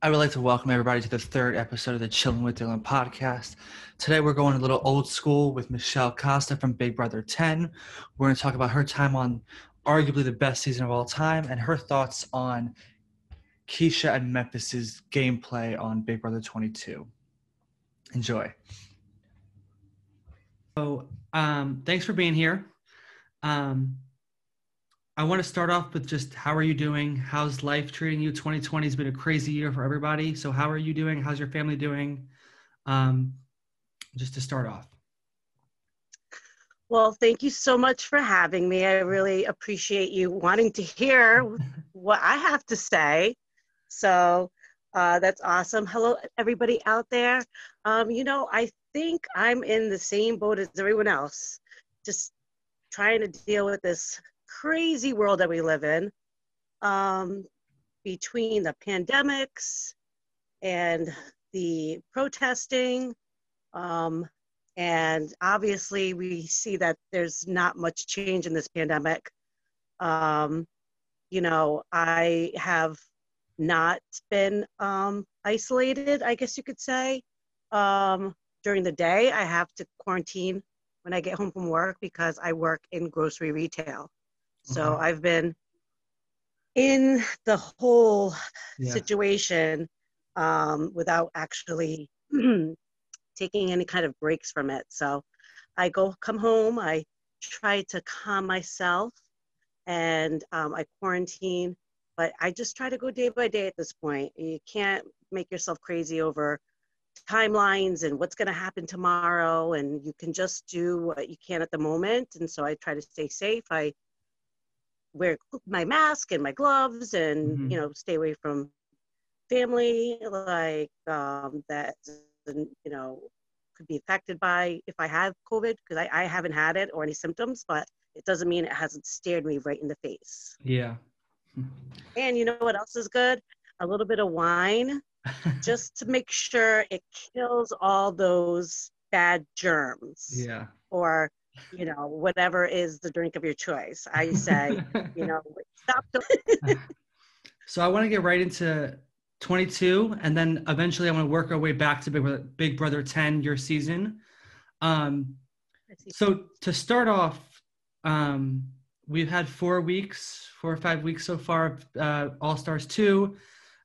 I would like to welcome everybody to the third episode of the Chilling with Dylan podcast. Today we're going a little old school with Michelle Costa from Big Brother 10. We're going to talk about her time on arguably the best season of all time and her thoughts on Keesha and Memphis's gameplay on Big Brother 22. Enjoy. So, um, thanks for being here. Um, I want to start off with just how are you doing? How's life treating you? 2020 has been a crazy year for everybody. So, how are you doing? How's your family doing? Um, just to start off. Well, thank you so much for having me. I really appreciate you wanting to hear what I have to say. So, uh, that's awesome. Hello, everybody out there. Um, you know, I think I'm in the same boat as everyone else, just trying to deal with this crazy world that we live in um, between the pandemics and the protesting. Um, and obviously, we see that there's not much change in this pandemic. Um, you know, I have not been um, isolated, I guess you could say. Um, during the day, I have to quarantine when I get home from work because I work in grocery retail. So mm-hmm. I've been in the whole yeah. situation um, without actually taking any kind of breaks from it. So I go come home, I try to calm myself, and um, I quarantine. But I just try to go day by day at this point. You can't make yourself crazy over timelines and what's going to happen tomorrow and you can just do what you can at the moment and so i try to stay safe i wear my mask and my gloves and mm-hmm. you know stay away from family like um, that you know could be affected by if i have covid because I, I haven't had it or any symptoms but it doesn't mean it hasn't stared me right in the face. Yeah. And you know what else is good? A little bit of wine just to make sure it kills all those bad germs. Yeah. Or you know, whatever is the drink of your choice. I say, you know, stop. so I want to get right into 22, and then eventually I want to work our way back to Big Brother, Big Brother 10, your season. Um, so to start off, um, we've had four weeks, four or five weeks so far of uh, All Stars 2.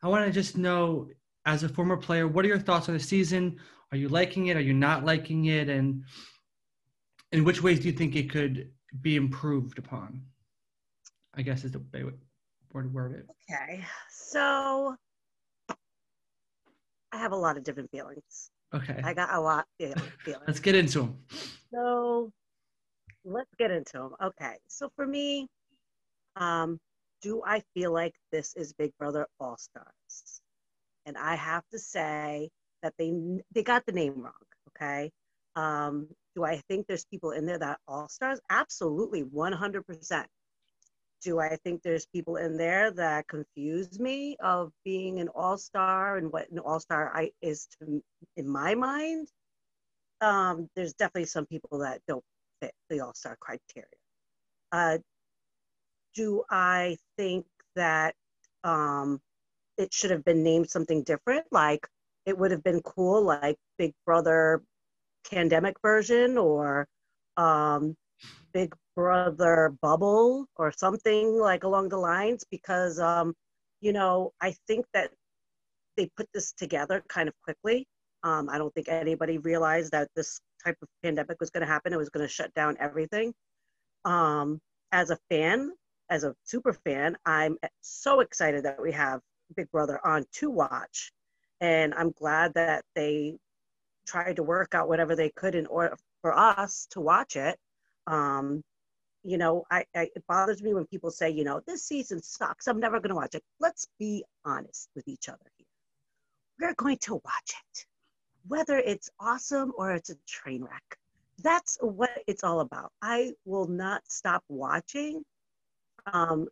I want to just know, as a former player, what are your thoughts on the season? Are you liking it? Are you not liking it? And in which ways do you think it could be improved upon? I guess is the way to word it. Okay, so I have a lot of different feelings. Okay. I got a lot of feelings. let's get into them. So let's get into them. Okay, so for me, um, do I feel like this is Big Brother All Stars? And I have to say that they they got the name wrong. Okay, um, do I think there's people in there that all stars? Absolutely, 100%. Do I think there's people in there that confuse me of being an all star and what an all star is to, in my mind? Um, there's definitely some people that don't fit the all star criteria. Uh, do I think that um, it should have been named something different? Like it would have been cool, like Big Brother pandemic version or um, Big Brother bubble or something like along the lines because, um, you know, I think that they put this together kind of quickly. Um, I don't think anybody realized that this type of pandemic was going to happen. It was going to shut down everything. Um, as a fan, as a super fan, I'm so excited that we have Big Brother on to watch. And I'm glad that they tried to work out whatever they could in order for us to watch it. Um, you know, I, I, it bothers me when people say, you know, this season sucks. I'm never going to watch it. Let's be honest with each other here. We're going to watch it, whether it's awesome or it's a train wreck. That's what it's all about. I will not stop watching um,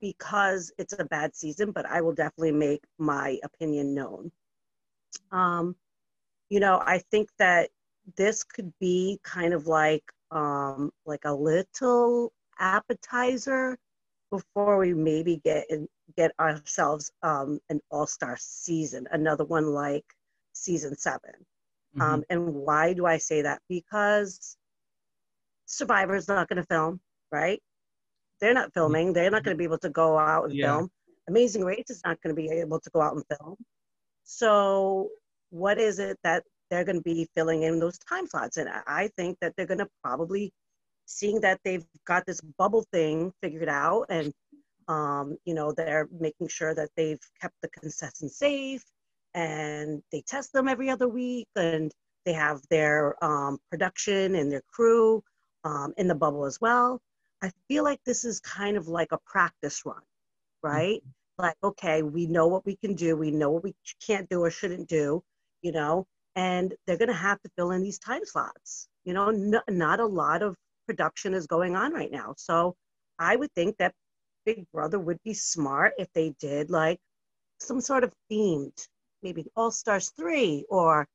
because it's a bad season, but I will definitely make my opinion known. Um, you know, I think that this could be kind of like um, like a little appetizer before we maybe get in, get ourselves um, an all star season, another one like season 7 mm-hmm. um, and why do I say that? Because Survivor's not going to film, right? They're not filming. They're not going to be able to go out and yeah. film. Amazing Race is not going to be able to go out and film. So, what is it that they're going to be filling in those time slots? And I think that they're going to probably, seeing that they've got this bubble thing figured out, and um, you know they're making sure that they've kept the contestants safe, and they test them every other week, and they have their um, production and their crew um, in the bubble as well. I feel like this is kind of like a practice run, right? Mm-hmm. Like, okay, we know what we can do, we know what we can't do or shouldn't do, you know, and they're going to have to fill in these time slots. You know, not a lot of production is going on right now. So I would think that Big Brother would be smart if they did like some sort of themed, maybe All Stars 3 or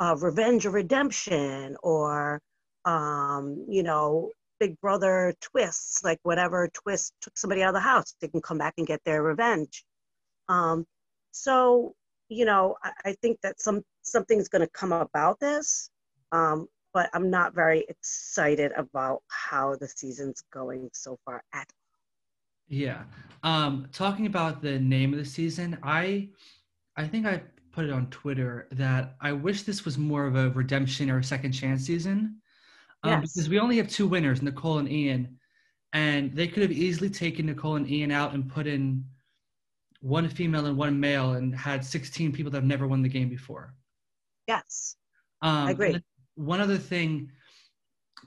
uh, Revenge or Redemption or um, you know, big brother twists, like whatever twist took somebody out of the house, they can come back and get their revenge. Um, so, you know, I, I think that some something's going to come about this, um, but I'm not very excited about how the season's going so far at all. yeah. Um, talking about the name of the season, I I think I put it on Twitter that I wish this was more of a redemption or a second chance season um, yes. because we only have two winners, Nicole and Ian, and they could have easily taken Nicole and Ian out and put in one female and one male and had 16 people that have never won the game before. Yes, um, I agree. One other thing,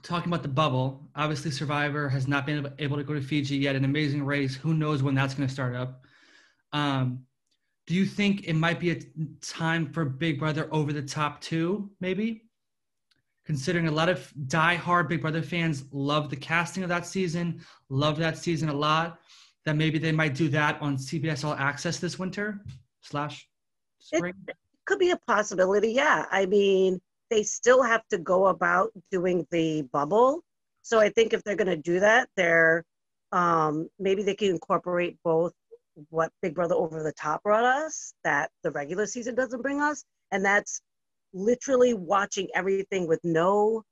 talking about the bubble, obviously Survivor has not been able to go to Fiji yet. An amazing race. Who knows when that's going to start up? Um, do you think it might be a time for Big Brother over the top two, maybe? considering a lot of die-hard Big Brother fans love the casting of that season, love that season a lot, that maybe they might do that on CBS All Access this winter slash spring? It could be a possibility, yeah. I mean, they still have to go about doing the bubble. So I think if they're going to do that, they're um, maybe they can incorporate both what Big Brother Over the Top brought us that the regular season doesn't bring us, and that's literally watching everything with no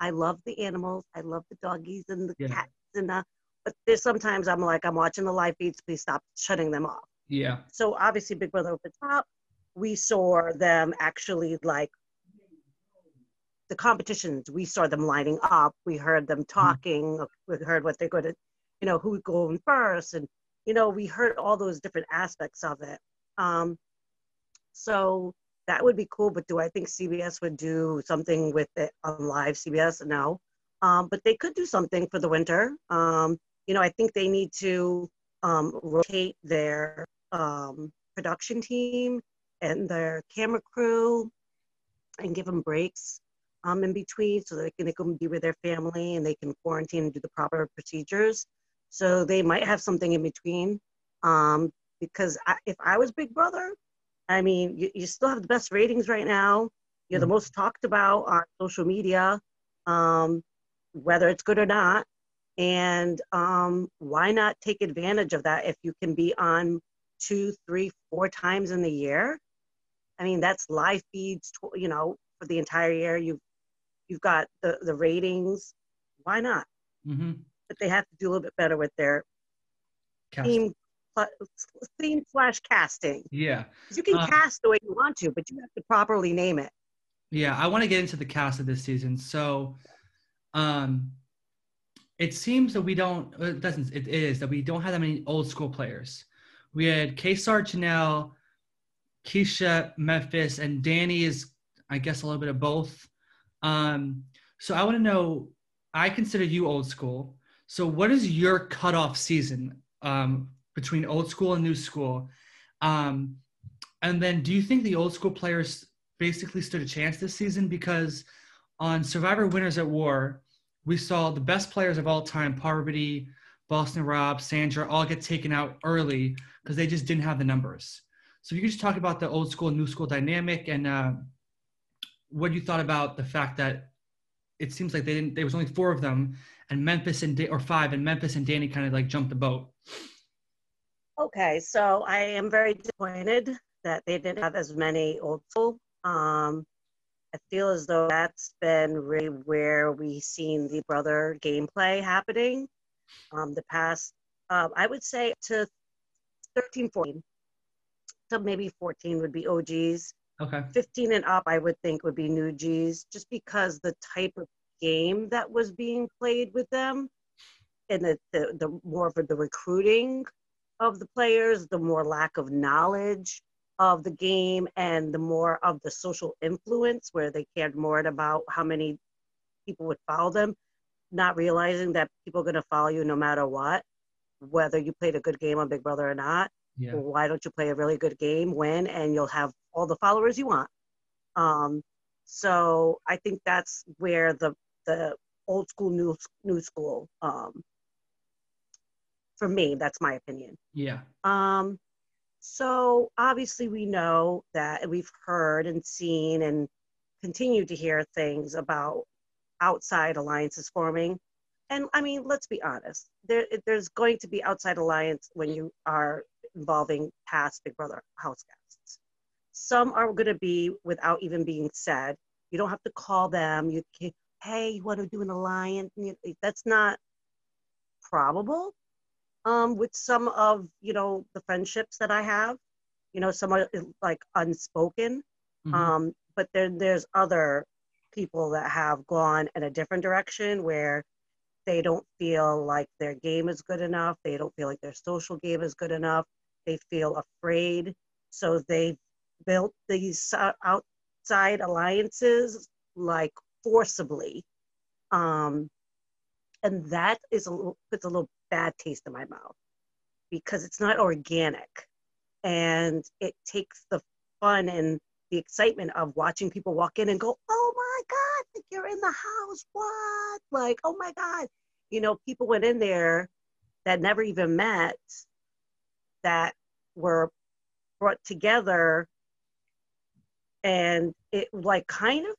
I love the animals. I love the doggies and the yeah. cats and the but there's sometimes I'm like, I'm watching the live feeds, please stop shutting them off. Yeah. So obviously Big Brother Over the Top, we saw them actually like the competitions, we saw them lining up. We heard them mm-hmm. talking. Mm-hmm. We heard what they're going to, you know, who's going first. And, you know, we heard all those different aspects of it. Um, so that would be cool. But do I think CBS would do something with it on live CBS? No. Um, but they could do something for the winter. Um, you know, I think they need to um, rotate their um, production team and their camera crew and give them breaks um, in between so they can, they can be with their family and they can quarantine and do the proper procedures. So they might have something in between. Um, because I, if I was Big Brother, I mean, you, you still have the best ratings right now. You're mm the most talked about on social media, um, whether it's good or not. And um, why not take advantage of that if you can be on two, three, four times in the year? I mean, that's live feeds, you know, for the entire year. You've you've got the the ratings. Why not? Mm-hmm. But they have to do a little bit better with their team theme slash casting. Yeah. You can uh, cast the way you want to, but you have to properly name it. Yeah, I want to get into the cast of this season. So, um, it seems that we don't. It doesn't. It is that we don't have that many old school players. We had Kaysar, Janelle, Keesha Memphis, and Dani is, I guess, a little bit of both. Um, so I want to know. I consider you old school. So what is your cutoff season um, between old school and new school. Um, and then, do you think the old school players basically stood a chance this season? Because on Survivor Winners at War, we saw the best players of all time, Parvati, Boston Rob, Sandra, all get taken out early because they just didn't have the numbers. So, you could just talk about the old school, new school dynamic and uh, what you thought about the fact that it seems like they didn't, there was only four of them, and Memphis and, or five, and Memphis and Dani kind of like jumped the boat. Okay, so I am very disappointed that they didn't have as many old school. Um, I feel as though that's been really where we've seen the brother gameplay happening. Um, the past, uh, I would say to 13, 14, so maybe 14 would be OGs. Okay. 15 and up, I would think would be new Gs, just because the type of game that was being played with them and the, the, the more of the recruiting of the players, the more lack of knowledge of the game and the more of the social influence where they cared more about how many people would follow them, not realizing that people are going to follow you no matter what, whether you played a good game on Big Brother or not. Yeah. Well, why don't you play a really good game, win, and you'll have all the followers you want? Um, so I think that's where the the old school, new new school. Um, for me, that's my opinion. Yeah. Um, so obviously, we know that we've heard and seen and continue to hear things about outside alliances forming. And I mean, let's be honest. There, there's going to be outside alliance when you are involving past Big Brother house guests. Some are going to be without even being said. You don't have to call them. You can, hey, you want to do an alliance? That's not probable um, with some of you know the friendships that I have. You know, some are like unspoken, mm-hmm. um, but then there's other people that have gone in a different direction where they don't feel like their game is good enough. They don't feel like their social game is good enough. They feel afraid, so they built these outside alliances like forcibly um, and that is a little puts a little bad taste in my mouth because it's not organic. And it takes the fun and the excitement of watching people walk in and go oh my god you're in the house. What? Like oh my god. You know people went in there that never even met that were brought together and it like kind of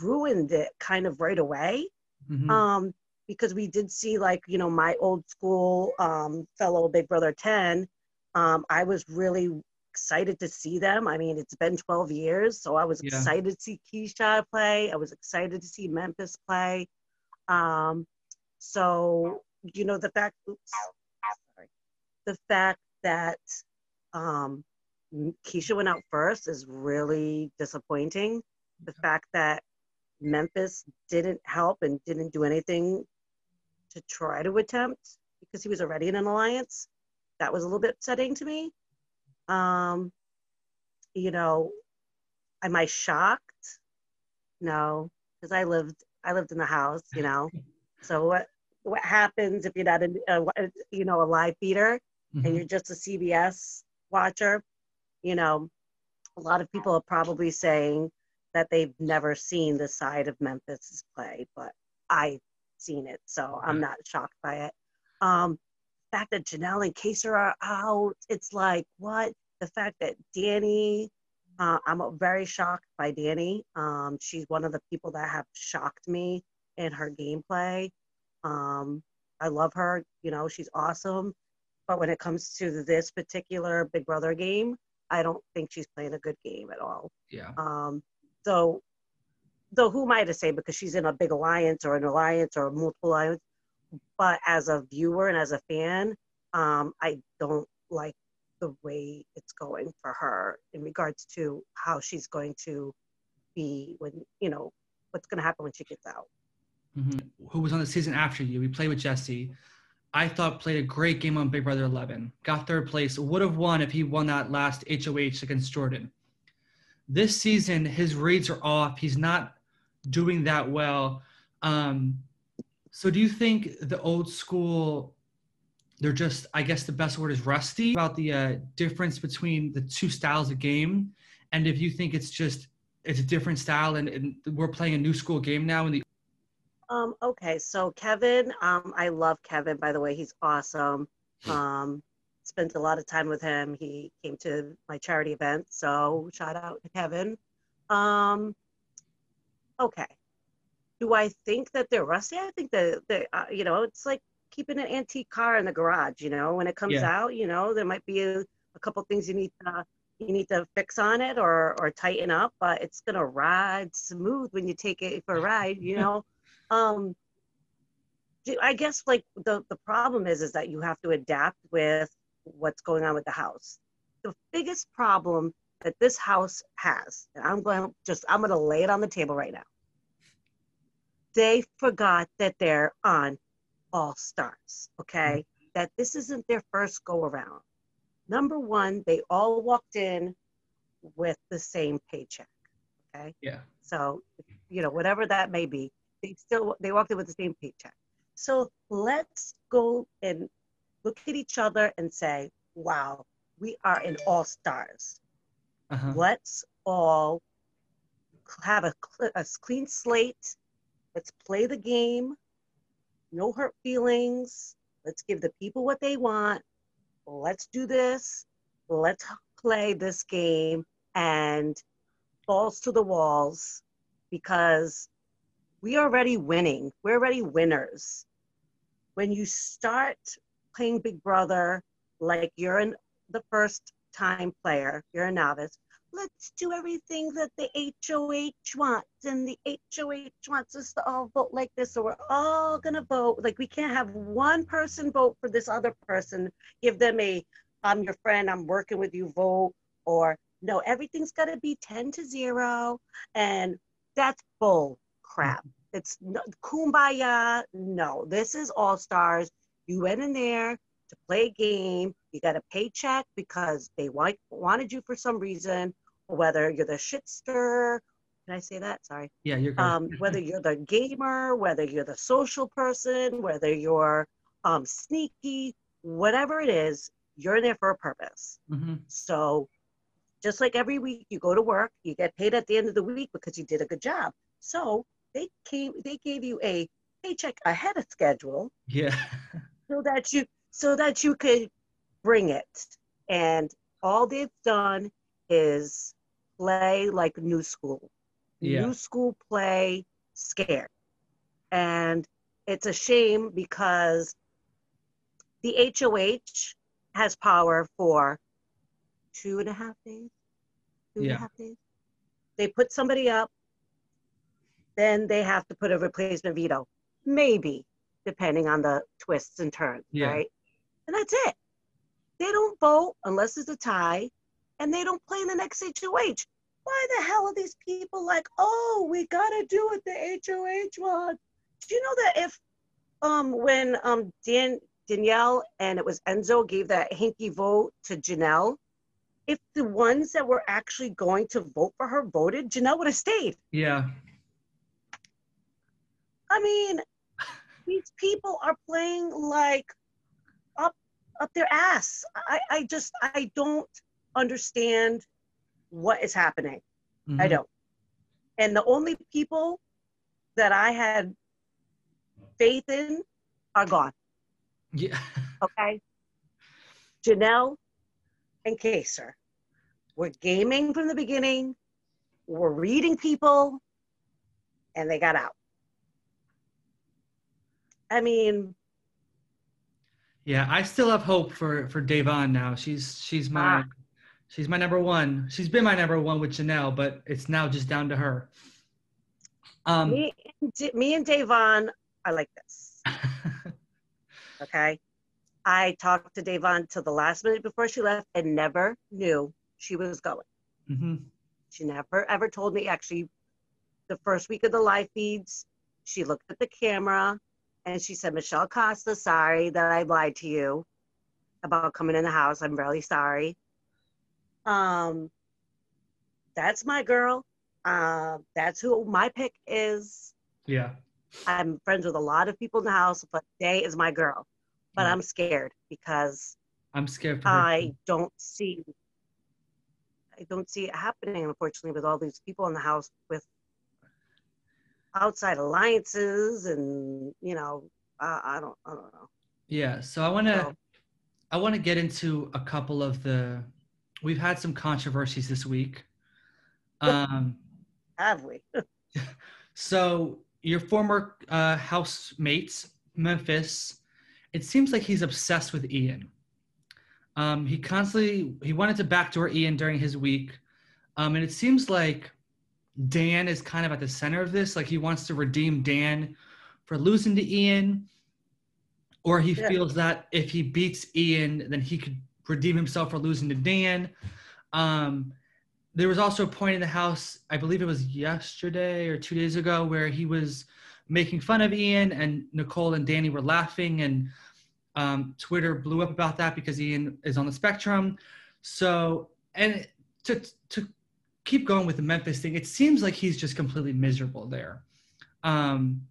ruined it kind of right away. Mm-hmm. um because we did see like you know my old school um, fellow Big Brother 10. Um, I was really excited to see them. I mean, it's been 12 years, so I was yeah. excited to see Keesha play. I was excited to see Memphis play. Um, so you know the fact, oops, sorry, the fact that um, Keesha went out first is really disappointing. The fact that Memphis didn't help and didn't do anything to try to attempt because he was already in an alliance. That was a little bit upsetting to me. Um, you know, am I shocked? No, because I lived I lived in the house. You know, so what what happens if you're not a, a you know a live feeder mm-hmm. and you're just a CBS watcher? You know, a lot of people are probably saying that they've never seen the side of Memphis's play, but I seen it, so I'm not shocked by it. Um, the fact that Janelle and Kaysar are out, it's like what? The fact that Dani, uh, I'm very shocked by Dani. Um, she's one of the people that have shocked me in her gameplay. Um, I love her. You know, she's awesome. But when it comes to this particular Big Brother game, I don't think she's playing a good game at all. Yeah. Um, so though who am I to say because she's in a big alliance or an alliance or a multiple alliance, but as a viewer and as a fan, um, I don't like the way it's going for her in regards to how she's going to be when you know what's going to happen when she gets out. Mm-hmm. Who was on the season after you? We played with Jesse. I thought played a great game on Big Brother 11. Got third place. Would have won if he won that last HOH against Jordan. This season, his reads are off. He's not doing that well. Um, so do you think the old school they're just i guess the best word is rusty about the uh, difference between the two styles of game? And if you think it's just it's a different style and, and we're playing a new school game now in the um okay so kevin um i love kevin by the way. He's awesome. Um spent a lot of time with him. He came to my charity event so shout out to kevin. Um okay. Do I think that they're rusty? I think that they, uh, you know, it's like keeping an antique car in the garage. You know, when it comes Yeah. out, you know, there might be a, a couple things you need to you need to fix on it or or tighten up, but it's gonna ride smooth when you take it for a ride. You know, um, I guess like the the problem is is that you have to adapt with what's going on with the house. The biggest problem that this house has, and I'm going to just I'm going to lay it on the table right now. They forgot that they're on All Stars, okay? Mm-hmm. That this isn't their first go around. Number one, they all walked in with the same paycheck, okay? Yeah. So, you know, whatever that may be, they still they walked in with the same paycheck. So let's go and look at each other and say, "Wow, we are in all stars." Uh-huh. Let's all have a, a clean slate. Let's play the game. No hurt feelings. Let's give the people what they want. Let's do this. Let's play this game and balls to the walls because we are already winning. We're already winners. When you start playing Big Brother like you're in the first time player, you're a novice, let's do everything that the HOH wants. And the HOH wants us to all vote like this. So we're all to vote. Like we can't have one person vote for this other person, give them a, I'm your friend, I'm working with you vote. Or no, everything's got to be 10 to 0. And that's bull crap. It's no, kumbaya. No, this is all stars. You went in there to play a game. You got a paycheck because they want, wanted you for some reason, whether you're the shitster. Can I say that? Sorry. Yeah, you're good. Um, whether you're the gamer, whether you're the social person, whether you're um, sneaky, whatever it is, you're there for a purpose. hmm So just like every week you go to work, you get paid at the end of the week because you did a good job. So they came, they gave you a paycheck ahead of schedule Yeah. so that you so that you could bring it. And all they've done is play like new school. Yeah. New school play scared. And it's a shame because the HOH has power for two and a half days. Two and a Yeah. half days. They put somebody up, then they have to put a replacement veto. Maybe, depending on the twists and turns, Yeah. right? And that's it. They don't vote unless it's a tie, and they don't play in the next HOH. Why the hell are these people like, oh, we gotta do what the HOH wants? Do you know that if um when um Dan Danielle and it was Enzo gave that hinky vote to Janelle, if the ones that were actually going to vote for her voted, Janelle would have stayed. Yeah. I mean, these people are playing like up their ass. I, I just I don't understand what is happening. I Mhm. don't. And the only people that I had faith in are gone. Yeah. Okay. Janelle and Kaysar. We're gaming from the beginning. We're reading people, and they got out. I mean, Yeah, I still have hope for for Da'Vonne now. She's she's my Ah. she's my number one. She's been my number one with Janelle, but it's now just down to her. Um, me, me and Da'Vonne are like this. Okay. I talked to Da'Vonne till the last minute before she left and never knew she was going. mhm. She never ever told me. Actually, the first week of the live feeds, she looked at the camera and she said, Michelle Costa, sorry that I lied to you about coming in the house. I'm really sorry. Um, that's my girl. Uh, that's who my pick is. Yeah. I'm friends with a lot of people in the house, but Day is my girl. But Yeah. I'm scared because I'm scared. I don't see I don't see it happening unfortunately with all these people in the house with outside alliances and you know uh, I don't I don't know. Yeah, so I want to So- I want to get into a couple of the we've had some controversies this week. Um Have we? so your former uh housemates Memphis it seems like he's obsessed with Ian. Um, he constantly he wanted to backdoor Ian during his week, um, and it seems like Dan is kind of at the center of this. Like he wants to redeem Dan for losing to Ian, or he yeah. feels that if he beats Ian, then he could redeem himself for losing to Dan. Um, there was also a point in the house, I believe it was yesterday or two days ago, where he was making fun of Ian and Nicole and Dani were laughing, and um, Twitter blew up about that because Ian is on the spectrum. So, and to to keep going with the Memphis thing, it seems like he's just completely miserable there. Um,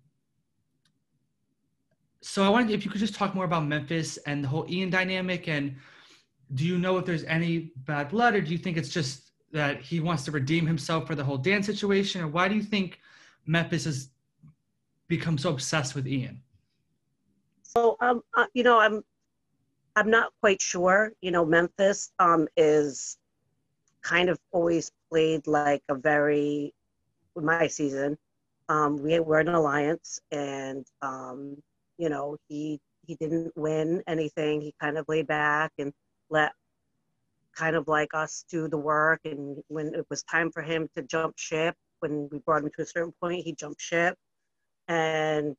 so I wanted if you could just talk more about Memphis and the whole Ian dynamic and do you know if there's any bad blood or do you think it's just that he wants to redeem himself for the whole Dan situation or why do you think Memphis has become so obsessed with Ian? So um uh, you know I'm I'm not quite sure. You know Memphis um is kind of always played like a very my season. Um, we were in an alliance, and um, you know, he he didn't win anything. He kind of laid back and let kind of like us do the work. And when it was time for him to jump ship, when we brought him to a certain point, he jumped ship and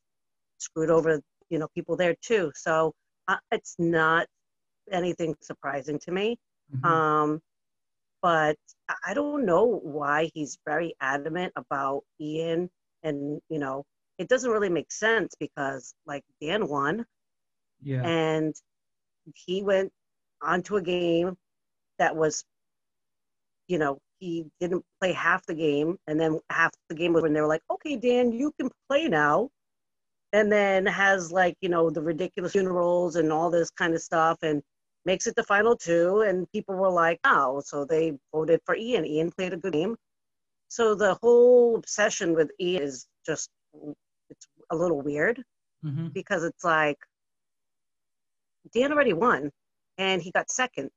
screwed over, you know, people there too. So uh, it's not anything surprising to me. Mm-hmm. Um, but I don't know why he's very adamant about Ian and, you know, it doesn't really make sense because like Dan won. Yeah. And he went onto a game that was, you know, he didn't play half the game. And then half the game was when they were like, okay, Dan, you can play now. And then has like, you know, the ridiculous funerals and all this kind of stuff and makes it the final two. And people were like, oh, so they voted for Ian. Ian played a good game. So the whole obsession with Ian is just it's a little weird mm-hmm. because it's like Dan already won and he got second.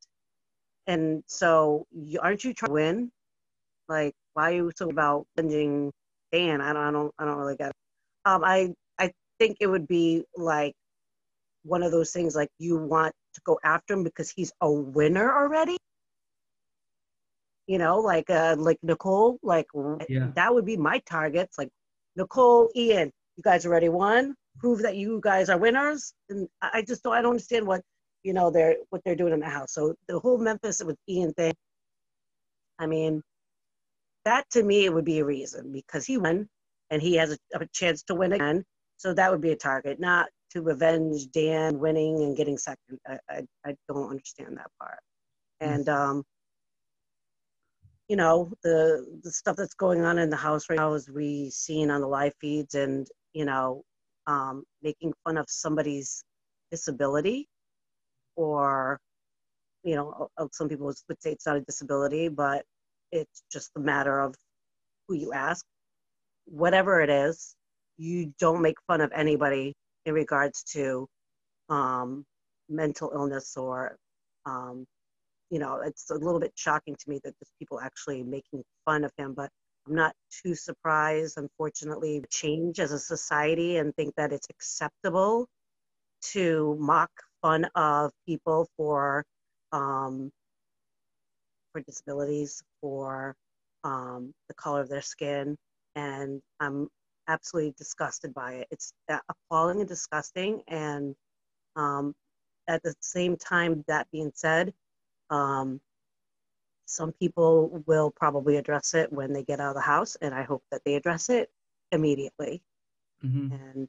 And so you, aren't you trying to win? Like, why are you so about binging Dan? I don't, I don't, I don't really get it. Um, I, I think it would be like one of those things like you want to go after him because he's a winner already. You know, like uh, like Nicole, like yeah. that would be my targets. Like Nicole, Ian, you guys already won. Prove that you guys are winners. And I just don't, I don't understand what, you know, they're, what they're doing in the house. So the whole Memphis with Ian thing, I mean, that to me, it would be a reason because he won and he has a, a chance to win again. So that would be a target, not to revenge Dan winning and getting second. I, I, I don't understand that part. And, um, you know the the stuff that's going on in the house right now is we seen on the live feeds and you know, um, making fun of somebody's disability or, you know, some people would say it's not a disability, but it's just a matter of who you ask. Whatever it is, you don't make fun of anybody in regards to um, mental illness or, um, you know, it's a little bit shocking to me that there's people actually making fun of him, but I'm not too surprised, unfortunately, change as a society and think that it's acceptable to mock fun of people for um, for disabilities, for um, the color of their skin, and I'm absolutely disgusted by it. It's appalling and disgusting, and um, at the same time, that being said, um, some people will probably address it when they get out of the house, and I hope that they address it immediately. Mm-hmm. And,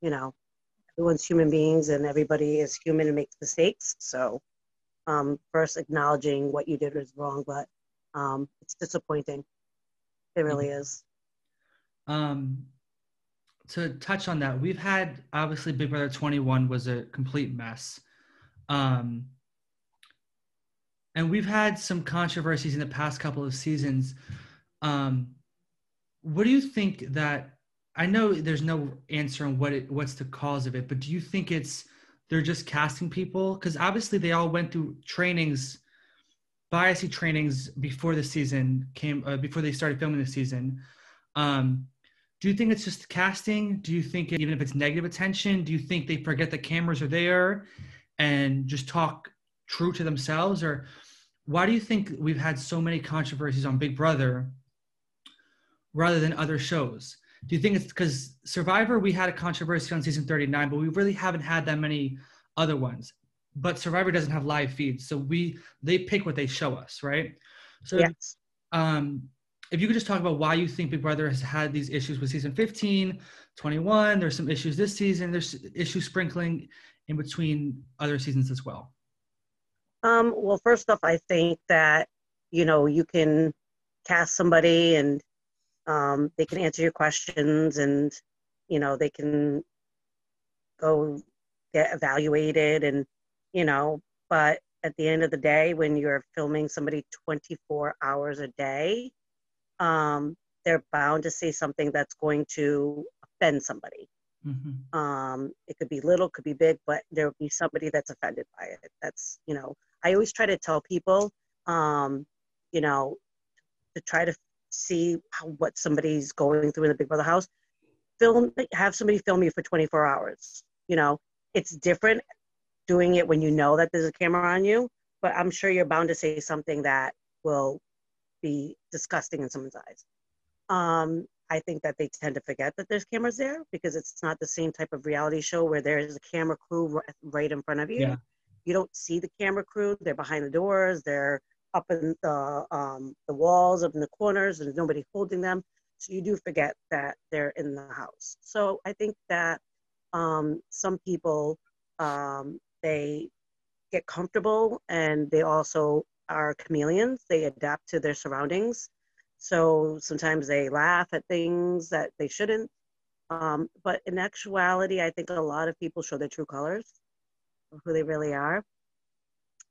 you know, everyone's human beings and everybody is human and makes mistakes. So, um, first acknowledging what you did was wrong, but um, it's disappointing. It really mm-hmm. is. Um, to touch on that, we've had obviously Big Brother 21 was a complete mess. Um, and we've had some controversies in the past couple of seasons. Um, what do you think that? I know there's no answer on what it what's the cause of it, but do you think it's they're just casting people? Because obviously they all went through trainings, biasy trainings before the season came, uh, before they started filming the season. Um, do you think it's just casting? Do you think even if it's negative attention, do you think they forget the cameras are there and just talk true to themselves? Or why do you think we've had so many controversies on Big Brother rather than other shows? Do you think it's because Survivor, we had a controversy on season 39, but we really haven't had that many other ones. But Survivor doesn't have live feeds, so we they pick what they show us, right? So yes. um if you could just talk about why you think Big Brother has had these issues with season 15, 21, there's some issues this season, there's issues sprinkling in between other seasons as well. Um, well, first off, I think that, you know, you can cast somebody and um, they can answer your questions and, you know, they can go get evaluated and, you know, but at the end of the day, when you're filming somebody 24 hours a day, um, they're bound to say something that's going to offend somebody. Mm-hmm. Um, it could be little, could be big, but there will be somebody that's offended by it. That's, you know, I always try to tell people, um, you know, to try to see how, what somebody's going through in the Big Brother house. Film, have somebody film you for 24 hours. You know, it's different doing it when you know that there's a camera on you, but I'm sure you're bound to say something that will be disgusting in someone's eyes. Um, I think that they tend to forget that there's cameras there because it's not the same type of reality show where there's a camera crew right in front of you. Yeah. You don't see the camera crew; they're behind the doors, they're up in the um, the walls, up in the corners, and there's nobody holding them. So you do forget that they're in the house. So I think that um, some people um, they get comfortable and they also are chameleons. They adapt to their surroundings. So sometimes they laugh at things that they shouldn't. Um, but in actuality, I think a lot of people show their true colors who they really are.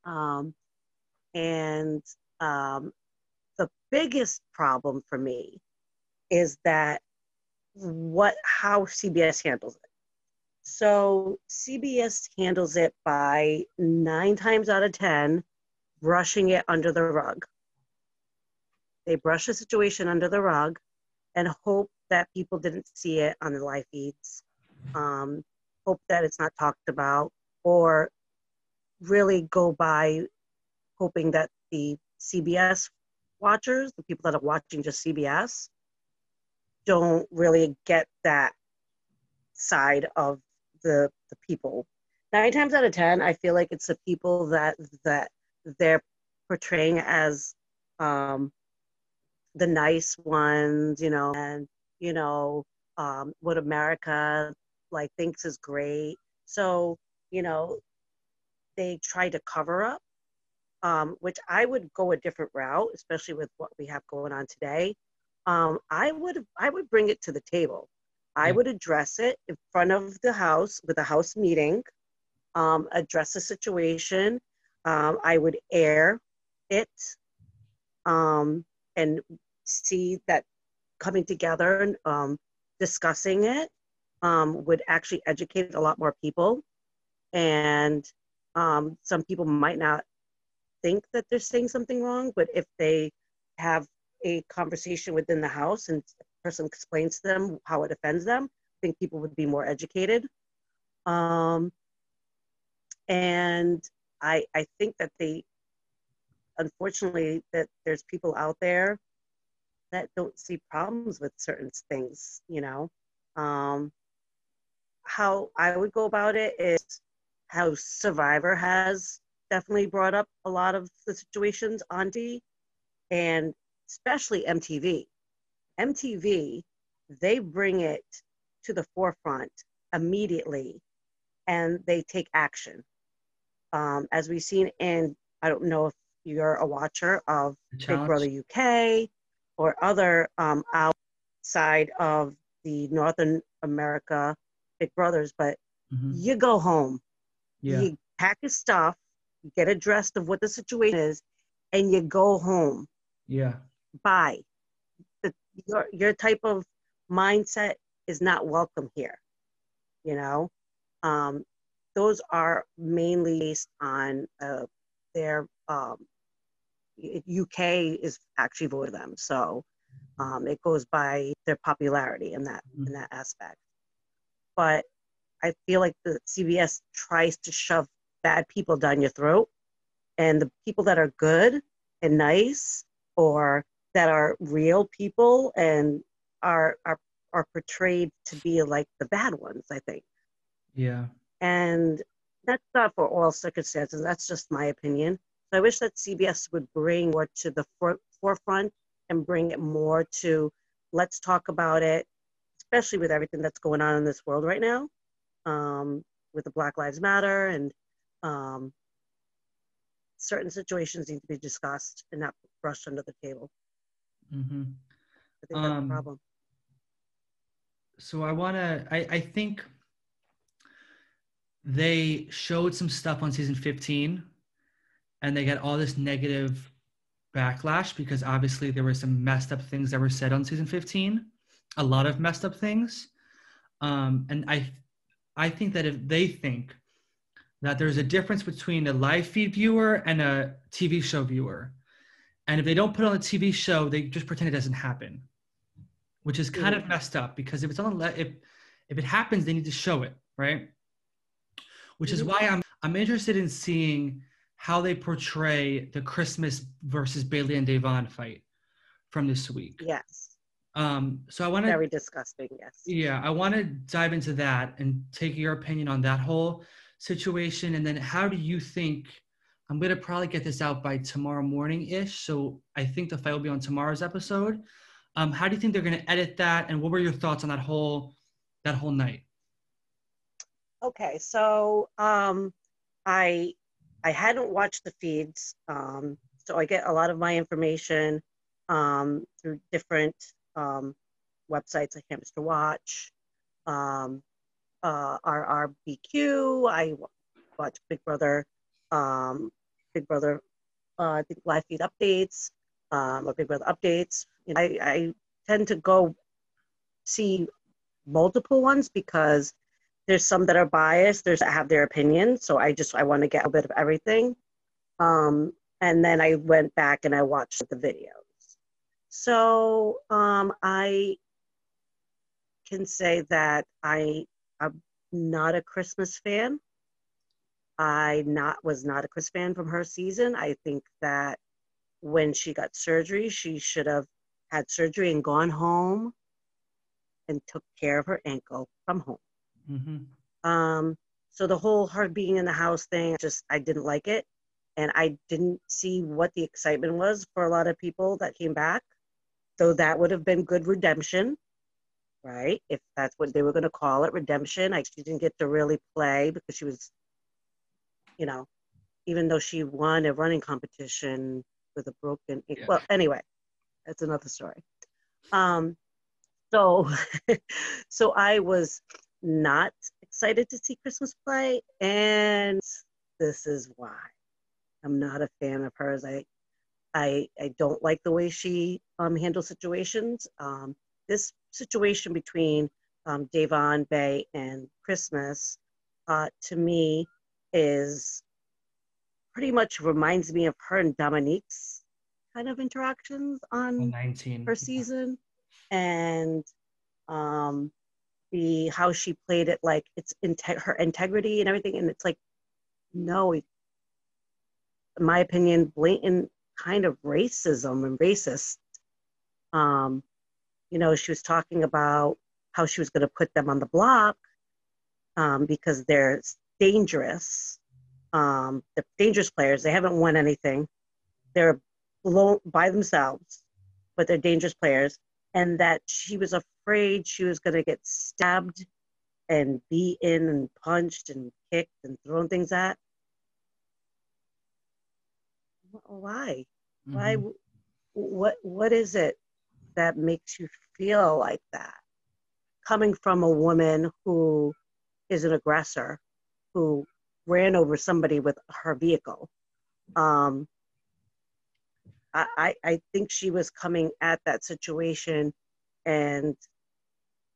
Um, and um, the biggest problem for me is that what how CBS handles it. So CBS handles it by nine times out of ten brushing it under the rug. They brush the situation under the rug and hope that people didn't see it on the live feeds, um, hope that it's not talked about, or really go by hoping that the CBS watchers, the people that are watching just CBS, don't really get that side of the the people. Nine times out of ten, I feel like it's the people that that they're portraying as um, the nice ones, you know, and you know um, what America like thinks is great. So you know they try to cover up, um, which I would go a different route, especially with what we have going on today. Um, I would I would bring it to the table. I would address it in front of the house with a house meeting, um, address the situation, um, I would air it um, and see that coming together and um, discussing it um, would actually educate a lot more people. And um, some people might not think that they're saying something wrong, but if they have a conversation within the house and the person explains to them how it offends them, I think people would be more educated. Um, and I, I think that they, unfortunately, that there's people out there that don't see problems with certain things, you know. Um, how I would go about it is how Survivor has definitely brought up a lot of the situations on T, and especially MTV. MTV, they bring it to the forefront immediately and they take action um, as we've seen in, I don't know if you're a watcher of Big Brother UK or other um, outside of the Northern America Big Brothers, but mm-hmm. you go home, yeah. you pack your stuff, you get addressed of what the situation is, and you go home. Yeah. Bye. The, your your type of mindset is not welcome here. You know, um, those are mainly based on uh, their um, UK is actually voted them. So Um, it goes by their popularity in that mm-hmm. in that aspect. But I feel like the CBS tries to shove bad people down your throat, and the people that are good and nice or that are real people and are are are portrayed to be like the bad ones. I think. Yeah. And that's not for all circumstances. That's just my opinion. So I wish that CBS would bring more to the for- forefront and bring it more to let's talk about it, especially with everything that's going on in this world right now, um, with the Black Lives Matter and um, certain situations need to be discussed and not brushed under the table. Mm-hmm. I think that's um, a problem. So I want to. I, I think they showed some stuff on season 15 and they got all this negative backlash because obviously there were some messed up things that were said on season 15 a lot of messed up things. Um, and i i think that if they think that there's a difference between a live feed viewer and a tv show viewer and if they don't put on a tv show they just pretend it doesn't happen which is kind of messed up because if it's on the if if it happens they need to show it right which is why I'm I'm interested in seeing how they portray the Christmas versus Bayleigh and Da'Vonne fight from this week. Yes. Um, so I want to very disgusting. Yes. Yeah, I want to dive into that and take your opinion on that whole situation, and then how do you think? I'm gonna probably get this out by tomorrow morning ish. So I think the fight will be on tomorrow's episode. Um, how do you think they're gonna edit that? And what were your thoughts on that whole that whole night? Okay, so um, I I hadn't watched the feeds, um, so I get a lot of my information um, through different um, websites like Hamster Watch, um, uh, RRBQ. I watch Big Brother, um, Big Brother, uh, I think live feed updates um, or Big Brother updates. You know, I, I tend to go see multiple ones because there's some that are biased there's that have their opinion so i just i want to get a bit of everything. Um, and then i went back and i watched the videos. So um, i can say that i am not a christmas fan. I not was not a chris fan from her season. I think that when she got surgery she should have had surgery and gone home and took care of her ankle from home Mm-hmm. Um, so the whole her being in the house thing, just I didn't like it, and I didn't see what the excitement was for a lot of people that came back. So that would have been good redemption, right? If that's what they were going to call it, redemption. I she didn't get to really play because she was, you know, even though she won a running competition with a broken. Yeah. Well, anyway, that's another story. Um, so, so I was not excited to see Christmas play, and this is why. I'm not a fan of hers. I I, I don't like the way she um, handles situations. Um, this situation between um, Da'Vonne, Bay, and Christmas, uh, to me, is pretty much reminds me of her and Dominique's kind of interactions on 19. her season. And um, the how she played it like it's inte- her integrity and everything and it's like no in my opinion blatant kind of racism and racist. Um you know she was talking about how she was going to put them on the block um, because they're dangerous. Um, they're dangerous players. They haven't won anything. They're alone by themselves but they're dangerous players and that she was afraid she was going to get stabbed and beaten and punched and kicked and thrown things at. Why? Mm-hmm. Why? What? What is it that makes you feel like that? Coming from a woman who is an aggressor, who ran over somebody with her vehicle. Um, I, I think she was coming at that situation and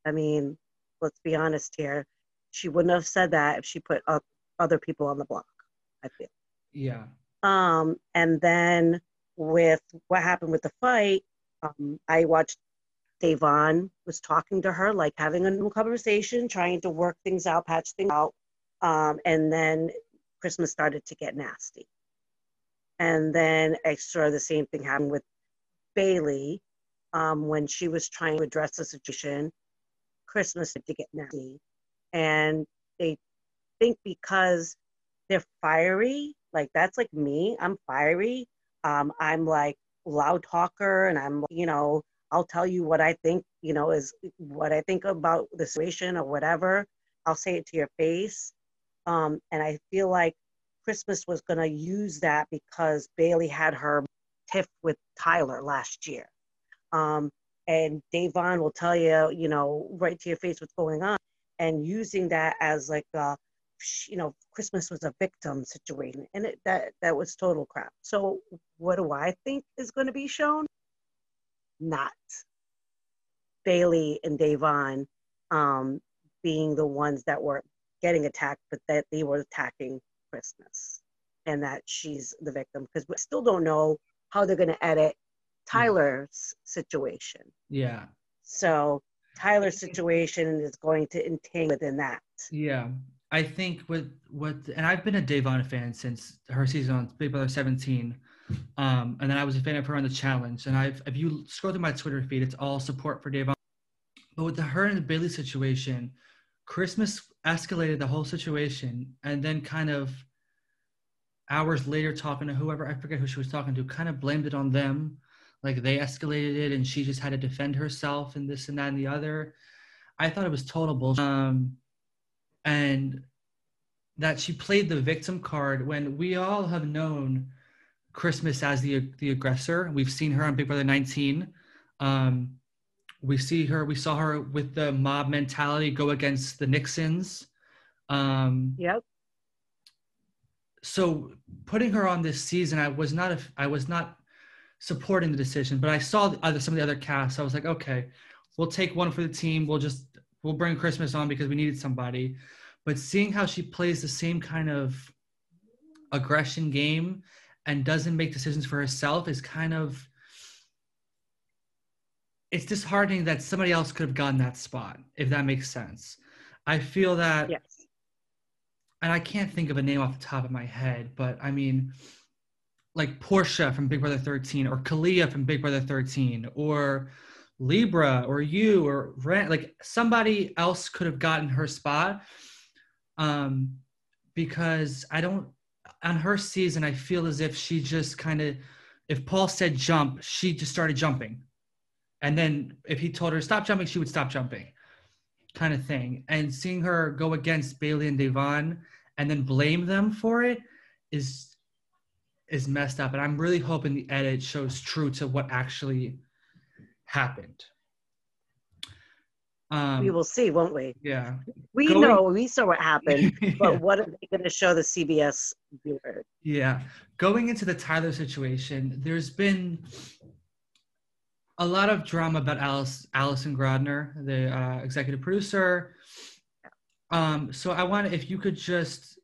I mean, let's be honest here. She wouldn't have said that if she put other people on the block, I feel. Yeah. Um, and then with what happened with the fight, um, I watched Da'Vonne was talking to her, like having a conversation, trying to work things out, patch things out. Um, and then Christmas started to get nasty. And then saw the same thing happened with Bayleigh um, when she was trying to address the situation. Christmas to get nasty. And they think because they're fiery, like that's like me, I'm fiery. Um, I'm like loud talker and I'm, you know, I'll tell you what I think, you know, is what I think about the situation or whatever. I'll say it to your face. Um, and I feel like Christmas was going to use that because Bayleigh had her tiff with Tyler last year. Um, and Da'Vonne will tell you, you know, right to your face what's going on, and using that as like, a, you know, Christmas was a victim situation, and it, that that was total crap. So, what do I think is going to be shown? Not Bayleigh and Da'Vonne um, being the ones that were getting attacked, but that they were attacking Christmas, and that she's the victim because we still don't know how they're going to edit Tyler's situation. Yeah. So Tyler's situation is going to entangle within that. Yeah. I think with what, and I've been a Da'Vonne fan since her season on Big Brother 17. Um, and then I was a fan of her on the challenge. And I've, if you scroll through my Twitter feed, it's all support for Da'Vonne. But with the her and the Bayleigh situation, Christmas escalated the whole situation and then kind of hours later talking to whoever, I forget who she was talking to, kind of blamed it on them like they escalated it and she just had to defend herself and this and that and the other. I thought it was total bullshit. Um, and that she played the victim card when we all have known Christmas as the the aggressor. We've seen her on Big Brother 19. Um, we see her. We saw her with the mob mentality go against the Nixons. Um, yep. So putting her on this season, I was not. A, I was not supporting the decision. But I saw other, some of the other casts. I was like, okay, we'll take one for the team. We'll just we'll bring Christmas on because we needed somebody. But seeing how she plays the same kind of aggression game and doesn't make decisions for herself is kind of it's disheartening that somebody else could have gotten that spot if that makes sense i feel that yes and i can't think of a name off the top of my head but i mean like Porsche from Big Brother 13 or Kalia from Big Brother 13 or Libra or you or Rent, like somebody else could have gotten her spot. Um, because I don't, on her season, I feel as if she just kind of, if Paul said jump, she just started jumping. And then if he told her stop jumping, she would stop jumping kind of thing. And seeing her go against Bayleigh and Da'Vonne and then blame them for it is is messed up. And i'm really hoping the edit shows true to what actually happened. Um, we will see won't we? Yeah. We going, know we saw what happened yeah. but what are they going to show the cbs viewer? Yeah. Going into the tyler situation there's been a lot of drama about alice allison grodner the uh, executive producer. Um, so i want if you could just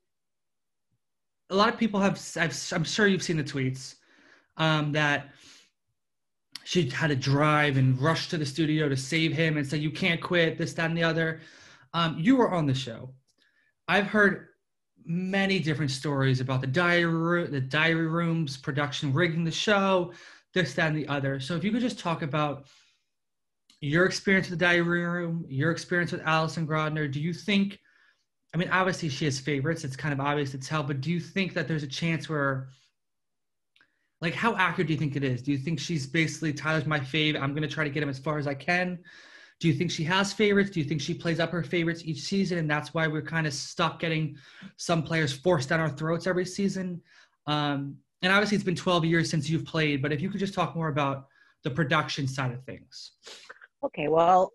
a lot of people have, I've, i'm sure you've seen the tweets um, that she had to drive and rush to the studio to save him and said, you can't quit this that and the other. Um, you were on the show. I've heard many different stories about the diary the diary rooms production rigging the show this that and the other so if you could just talk about your experience with the diary room your experience with allison grodner do you think I mean, obviously she has favorites. It's kind of obvious to tell, but do you think that there's a chance where, like, how accurate do you think it is? Do you think she's basically Tyler's my fave? I'm going to try to get him as far as I can. Do you think she has favorites? Do you think she plays up her favorites each season, and that's why we're kind of stuck getting some players forced down our throats every season? Um, and obviously, it's been 12 years since you've played, but if you could just talk more about the production side of things. Okay, well,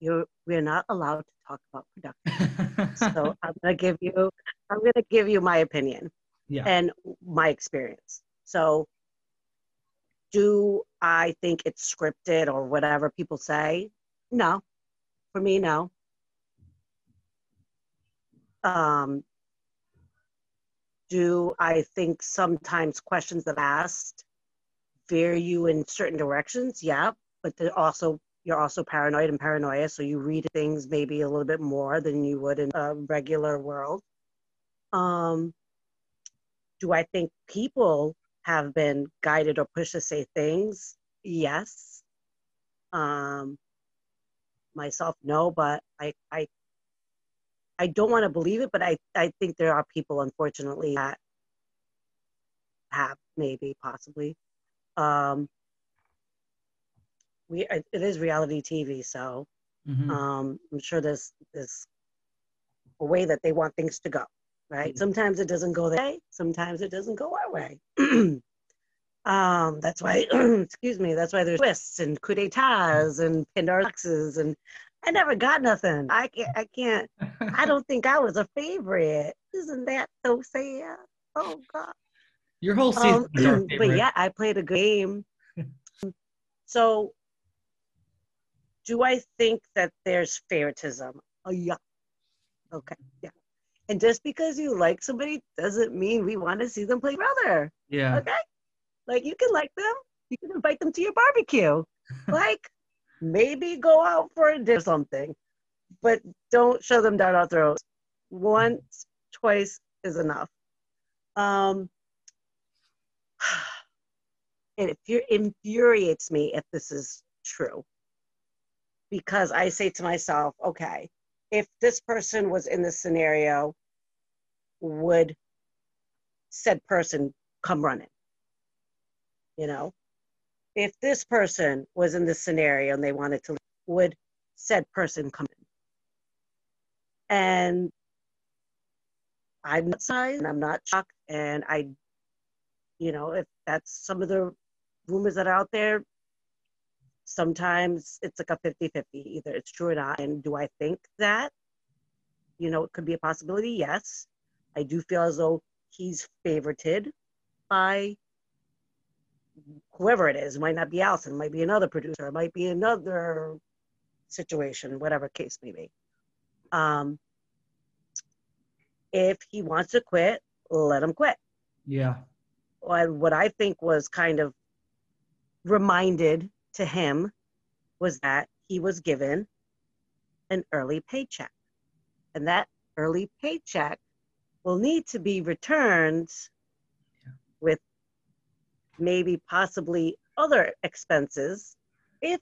you we're not allowed to talk about production. so I'm gonna give you I'm gonna give you my opinion yeah. and my experience. So do I think it's scripted or whatever people say? No. For me, no. Um, do I think sometimes questions that asked veer you in certain directions? Yeah, but also you're also paranoid and paranoia, so you read things maybe a little bit more than you would in a regular world. Um, do I think people have been guided or pushed to say things? Yes. Um, myself, no, but I, I, I don't want to believe it, but I, I think there are people, unfortunately, that have maybe possibly. Um, we it is reality TV, so mm-hmm. um, I'm sure there's there's a way that they want things to go. Right? Mm-hmm. Sometimes it doesn't go that way. Sometimes it doesn't go our way. um, that's why, excuse me. That's why there's twists and coup d'états and paradoxes and I never got nothing. I can't. I can't. I don't think I was a favorite. Isn't that so sad? Oh God. Your whole season. Um, but yeah, I played a game. so do I think that there's favoritism? Oh, yeah. Okay, yeah. And just because you like somebody doesn't mean we want to see them play brother. Yeah. Okay. Like you can like them, you can invite them to your barbecue. like maybe go out for a dinner or something, but don't shove them down our throats. Once, twice is enough. Um, and it infuriates me if this is true because I say to myself, okay, if this person was in this scenario, would said person come running? You know, if this person was in this scenario and they wanted to, would said person come in? And I'm not surprised and I'm not shocked. And I, you know, if that's some of the rumors that are out there, sometimes it's like a 50 50 either it's true or not and do i think that you know it could be a possibility yes i do feel as though he's favorited by whoever it is it might not be allison it might be another producer it might be another situation whatever case may be um if he wants to quit let him quit yeah and what i think was kind of reminded to him was that he was given an early paycheck. And that early paycheck will need to be returned yeah. with maybe possibly other expenses if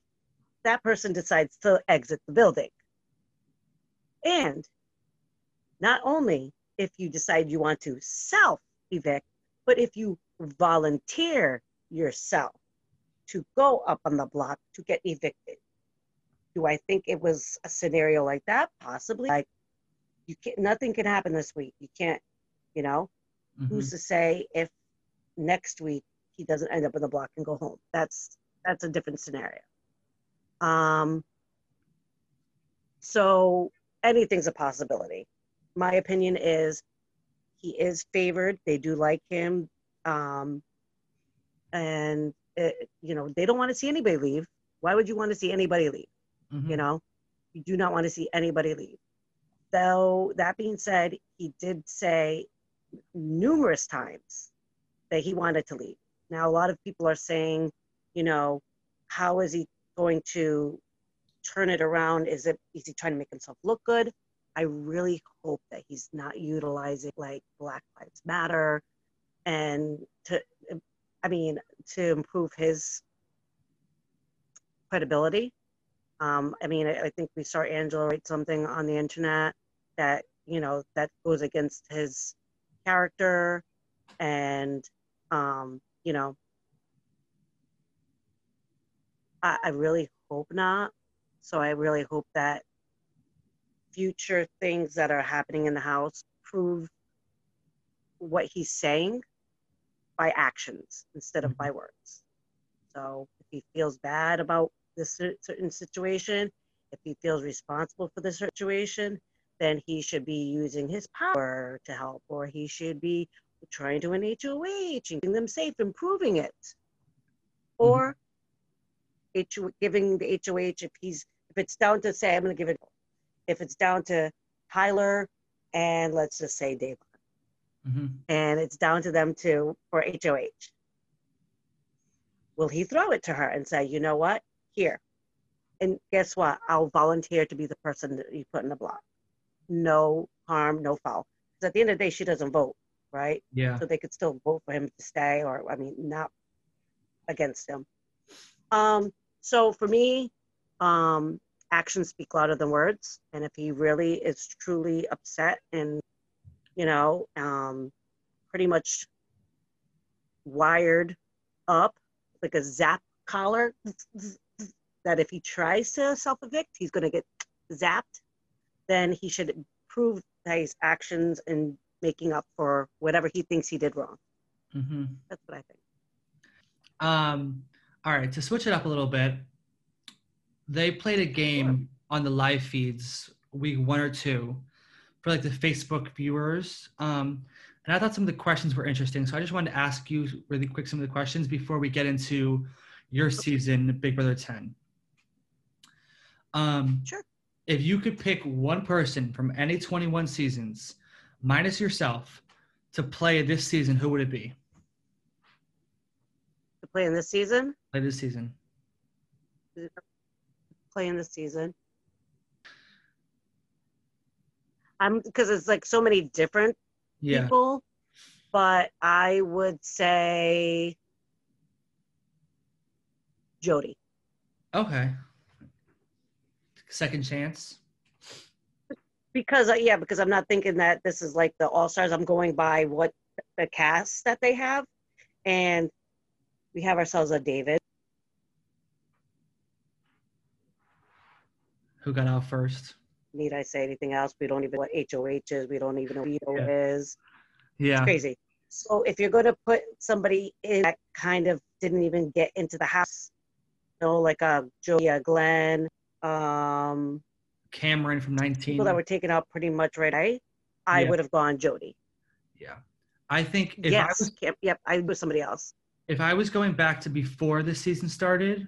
that person decides to exit the building. And not only if you decide you want to self evict, but if you volunteer yourself to go up on the block to get evicted. Do I think it was a scenario like that? Possibly. Like you can't nothing can happen this week. You can't, you know, mm-hmm. who's to say if next week he doesn't end up in the block and go home? That's that's a different scenario. Um so anything's a possibility. My opinion is he is favored. They do like him. Um, and uh, you know, they don't want to see anybody leave. Why would you want to see anybody leave? Mm-hmm. You know, you do not want to see anybody leave. Though that being said, he did say numerous times that he wanted to leave. Now, a lot of people are saying, you know, how is he going to turn it around? Is it is he trying to make himself look good? I really hope that he's not utilizing like Black Lives Matter and to I mean, to improve his credibility. Um, I mean, I, I, think we saw Angela write something on the internet that, you know, that goes against his character. And, um, you know, I, I really hope not. So I really hope that future things that are happening in the house prove what he's saying by actions instead of mm-hmm. by words. So if he feels bad about this certain situation, if he feels responsible for the situation, then he should be using his power to help, or he should be trying to an HOH, keeping them safe, improving it, or mm-hmm. giving the HOH if he's if it's down to say I'm going to give it, if it's down to Tyler and let's just say Dave mm-hmm. and it's down to them to for HOH. Will he throw it to her and say, you know what? Here, and guess what? I'll volunteer to be the person that you put in the block. No harm, no foul. Because at the end of the day, she doesn't vote, right? Yeah. So they could still vote for him to stay, or I mean, not against him. Um, so for me, um, actions speak louder than words, and if he really is truly upset and you know, um, pretty much wired up like a zap collar that if he tries to self evict, he's going to get zapped, then he should prove his actions and making up for whatever he thinks he did wrong. Mm-hmm. That's what I think. Um, all right, to switch it up a little bit, they played a game on the live feeds week one or two for like the Facebook viewers. Um, and I thought some of the questions were interesting. So I just wanted to ask you really quick some of the questions before we get into your season, Big Brother 10. Um, Sure. If you could pick one person from any 21 seasons, minus yourself, to play this season, who would it be? To play in this season, Play this season. play in this season. I'm because it's like so many different Yeah. people, but I would say Jody. Okay. Second chance. Because uh, yeah because i'm not thinking that this is like the all stars i'm going by what the cast that they have and we have ourselves a david Who got out first? need i say anything else we don't even know what hoh is we don't even know what Yeah. is Yeah. crazy so if you're going to put somebody in that kind of didn't even get into the house you know like a joey a glenn um Cameron from 19. people that were taken out pretty much right away i Yeah. would have gone jody yeah. I think if I yes was Yep, yep i was somebody else if I was going back to before the season started,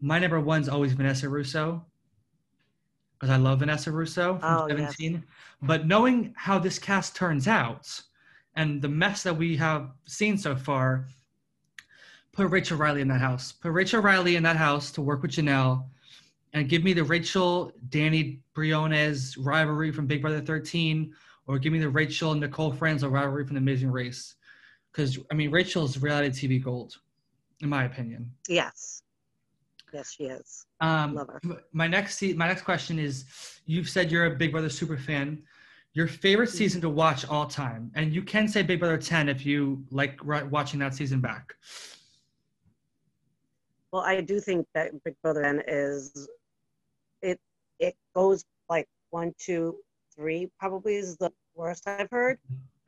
my number one's always Vanessa Rousso. Because I love Vanessa Rousso from Oh, yes. But knowing how this cast turns out and the mess that we have seen so far, put Rachel Reilly in that house. Put Rachel Reilly in that house to work with Janelle and give me the Rachel Dani Briones rivalry from Big Brother 13 or give me the Rachel Nicole Franzel rivalry from The Amazing Race. Because, I mean, Rachel's reality TV gold, in my opinion. yes yes she is Um, Love her. My next se- my next question is: You've said you're a Big Brother super fan. Your favorite Mm-hmm. season to watch all time, and you can say Big Brother 10 if you like ri- watching that season back. Well, I do think that Big Brother then is it it goes like one, two, three probably is the worst I've heard.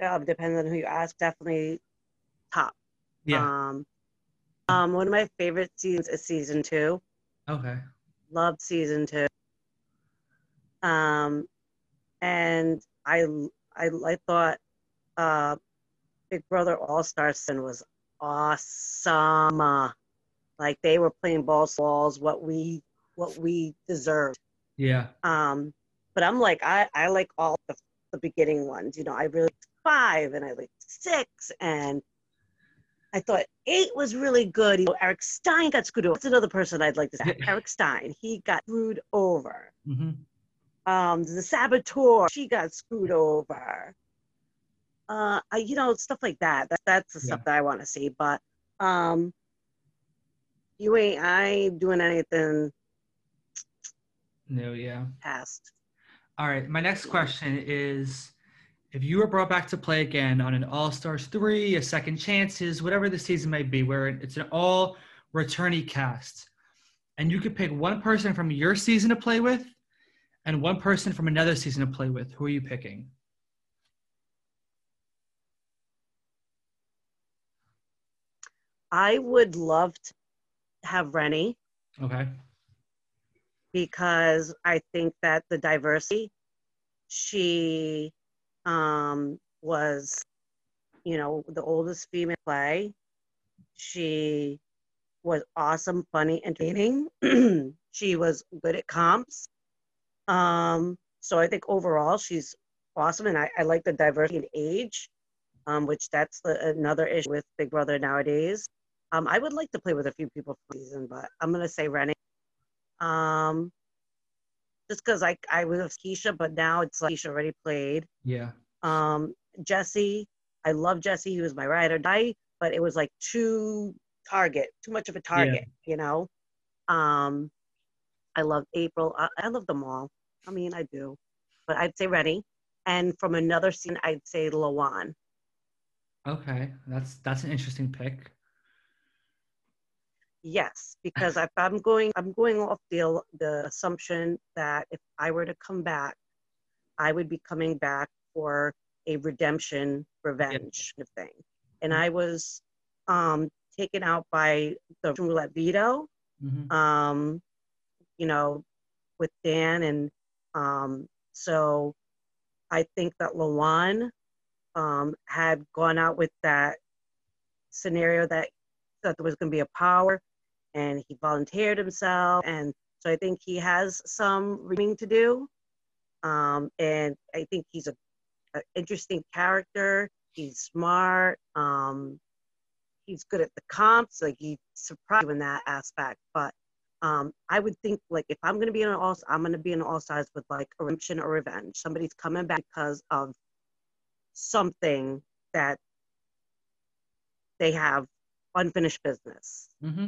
Um, depending on who you ask, definitely top. Yeah. Um, um, one of my favorite seasons is season two. okay. Loved season two. Um, and I I I thought uh, Big Brother All Star Sin was awesome. Like they were playing balls walls, what we what we deserve. Yeah. Um, but I'm like I I like all the the beginning ones. You know, I really liked five and I like six and I thought eight was really good. You know, Eric Stein got screwed over. That's another person I'd like to say. Yeah. Eric Stein, he got screwed over. hmm Um, the saboteur, she got screwed over. Uh, I, you know, stuff like that. that that's the stuff that I want to see. But um, you ain't, I ain't doing anything No. Yeah. past. All right. My next question is: If you were brought back to play again on an All Stars three, a Second Chances, whatever the season may be, where it's an all returnee cast, and you could pick one person from your season to play with, and one person from another season to play with, who are you picking? I would love to have Renny Okay. Because I think that the diversity, she um, was, you know, the oldest female play. She was awesome, funny, entertaining. she was good at comps. Um, so I think overall she's awesome, and I, I like the diversity in age, um, which that's the, another issue with Big Brother nowadays. Um, I would like to play with a few people for season, but I'm gonna say Renny. Um, just because I I was Keesha, but now it's like Keesha already played. Yeah. Um, Jessie, I love Jessie. He was my ride or die, but it was like too target, too much of a target, you know. Um, I love April. I, I love them all. I mean, I do, but I'd say Renny. And from another scene, I'd say Lawon. Okay, that's that's an interesting pick. Yes, because if I'm going, I'm going off the the assumption that if I were to come back, I would be coming back for a redemption, revenge yeah. thing. And mm-hmm. I was um, taken out by the roulette veto. Mm-hmm. Um, you know, with Dan, and um, so I think that Lawon um, had gone out with that scenario that that there was going to be a power and he volunteered himself. And so I think he has some reading to do. Um, and I think he's a, a, interesting character. He's smart. Um, he's good at the comps. Like he surprised you in that aspect. But um, I would think like if I'm gonna be in an all, I'm gonna be in an all stars with like a redemption or revenge. Somebody's coming back because of something that they have unfinished business. Mm-hmm.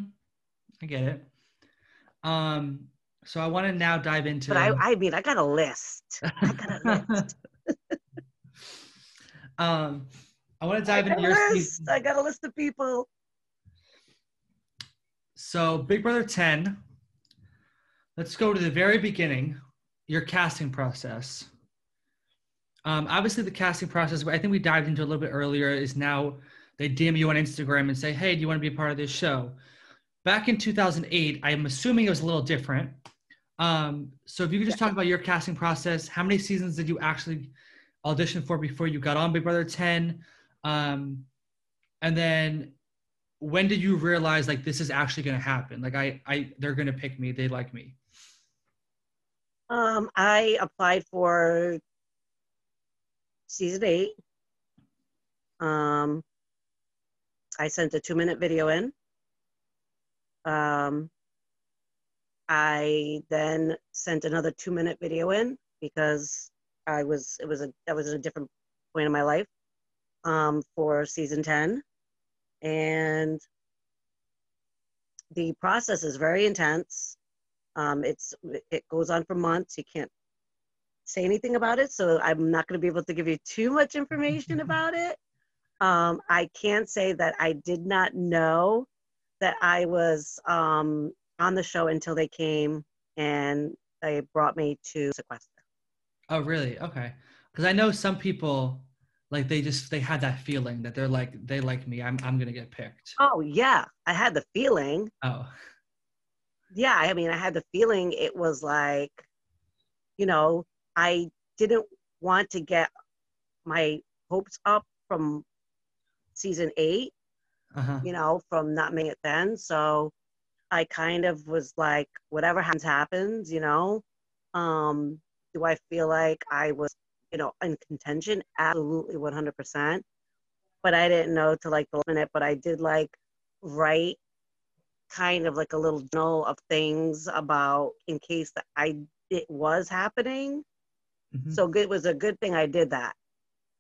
I get it. Um, so I want to now dive into. But I, I mean, I got a list. I got a list. um, I want to dive into your list. I got a list of people. So, Big Brother 10. Let's go to the very beginning, your casting process. Um, obviously, the casting process, I think we dived into a little bit earlier, is now they DM you on Instagram and say, hey, do you want to be a part of this show? Back in 2008, I'm assuming it was a little different. Um, so if you could just talk about your casting process, how many seasons did you actually audition for before you got on Big Brother 10? Um, and then when did you realize like this is actually going to happen? Like I, I, they're going to pick me. They like me. Um, I applied for season eight. Um, I sent a two minute video in. Um, I then sent another two minute video in because I was it was a that was a different point in my life um, for season ten, and the process is very intense. Um, it's it goes on for months. You can't say anything about it, so I'm not going to be able to give you too much information about it. Um, I can say that I did not know that I was um, on the show until they came and they brought me to sequester. Oh, really? Okay. Because I know some people like they just they had that feeling that they're like they like me. I'm I'm gonna get picked. Oh yeah, I had the feeling. Oh. Yeah, I mean, I had the feeling it was like, you know, I didn't want to get my hopes up from season eight uh-huh. you know, from not making it then. So I kind of was like, whatever happens, happens, you know. Um, do I feel like I was, you know, in contention? Absolutely 100%. But I didn't know to like the minute, but I did like write kind of like a little journal of things about in case that I it was happening. Mm-hmm. So it was a good thing I did that,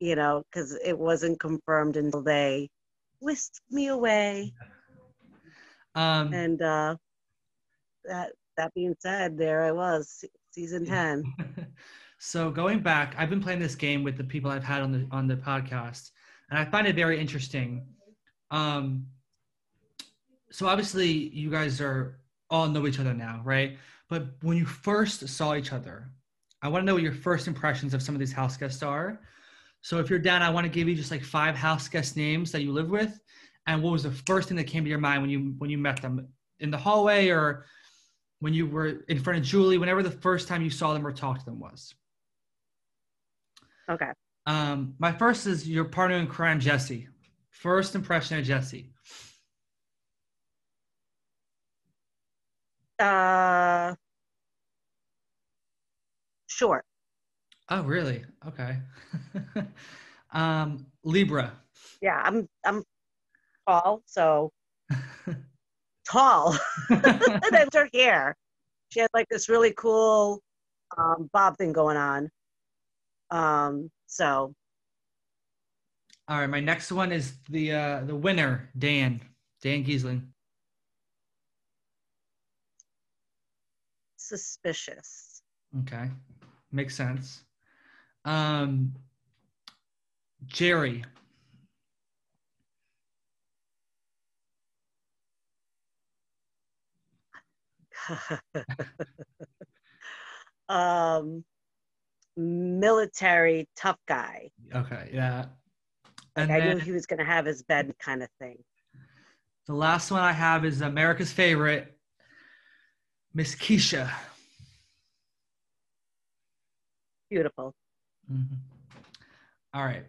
you know, because it wasn't confirmed until they whisked me away. Um, and uh, that that being said, there I was, season ten. so going back, I've been playing this game with the people I've had on the on the podcast, and I find it very interesting. Um, so obviously, you guys are all know each other now, right? But when you first saw each other, I want to know what your first impressions of some of these house guests are. So if you're down, I want to give you just like five house guest names that you live with, and what was the first thing that came to your mind when you when you met them in the hallway or when you were in front of Julie, whenever the first time you saw them or talked to them was. Okay. Um, my first is your partner in crime, Jessie. First impression of Jessie. Uh, short. Oh, really? Okay. um, Libra. Yeah, I'm I'm tall, so tall. and then her hair. she had like this really cool um, bob thing going on. Um, so All right, my next one is the uh, the winner, Dan. Dan Gheesling. suspicious. Okay. Makes sense. Um Jerry. um, military tough guy. Okay, yeah. Like And I knew he was going to have his bed kind of thing. the last one I have is America's favorite, Miss Keesha. Beautiful. Mhm. All right.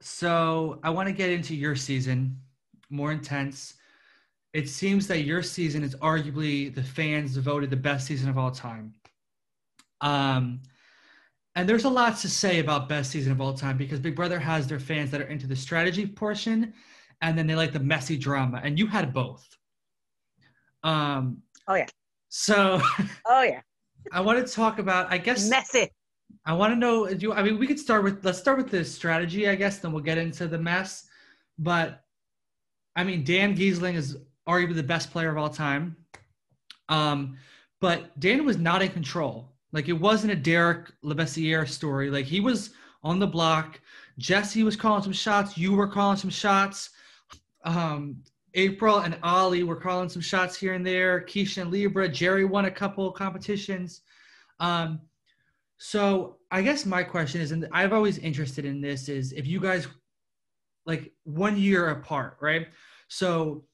So I want to get into your season, more intense. It seems that your season is arguably the fans voted the best season of all time. Um, and there's a lot to say about best season of all time because Big Brother has their fans that are into the strategy portion, and then they like the messy drama, and you had both. Um, Oh, yeah. So Oh yeah, I want to talk about, I guess. messy. I want to know. Do I mean, we could start with let's start with the strategy, I guess. Then we'll get into the mess. But I mean, Dan Gheesling is arguably the best player of all time. Um, but Dan was not in control. Like it wasn't a Derrick Levasseur story. Like he was on the block. Jessie was calling some shots. You were calling some shots. Um, April and Ollie were calling some shots here and there. Keesha and Libra. Jerry won a couple competitions. Um, so I guess my question is, and I've always interested in this, is if you guys like one year apart, right? So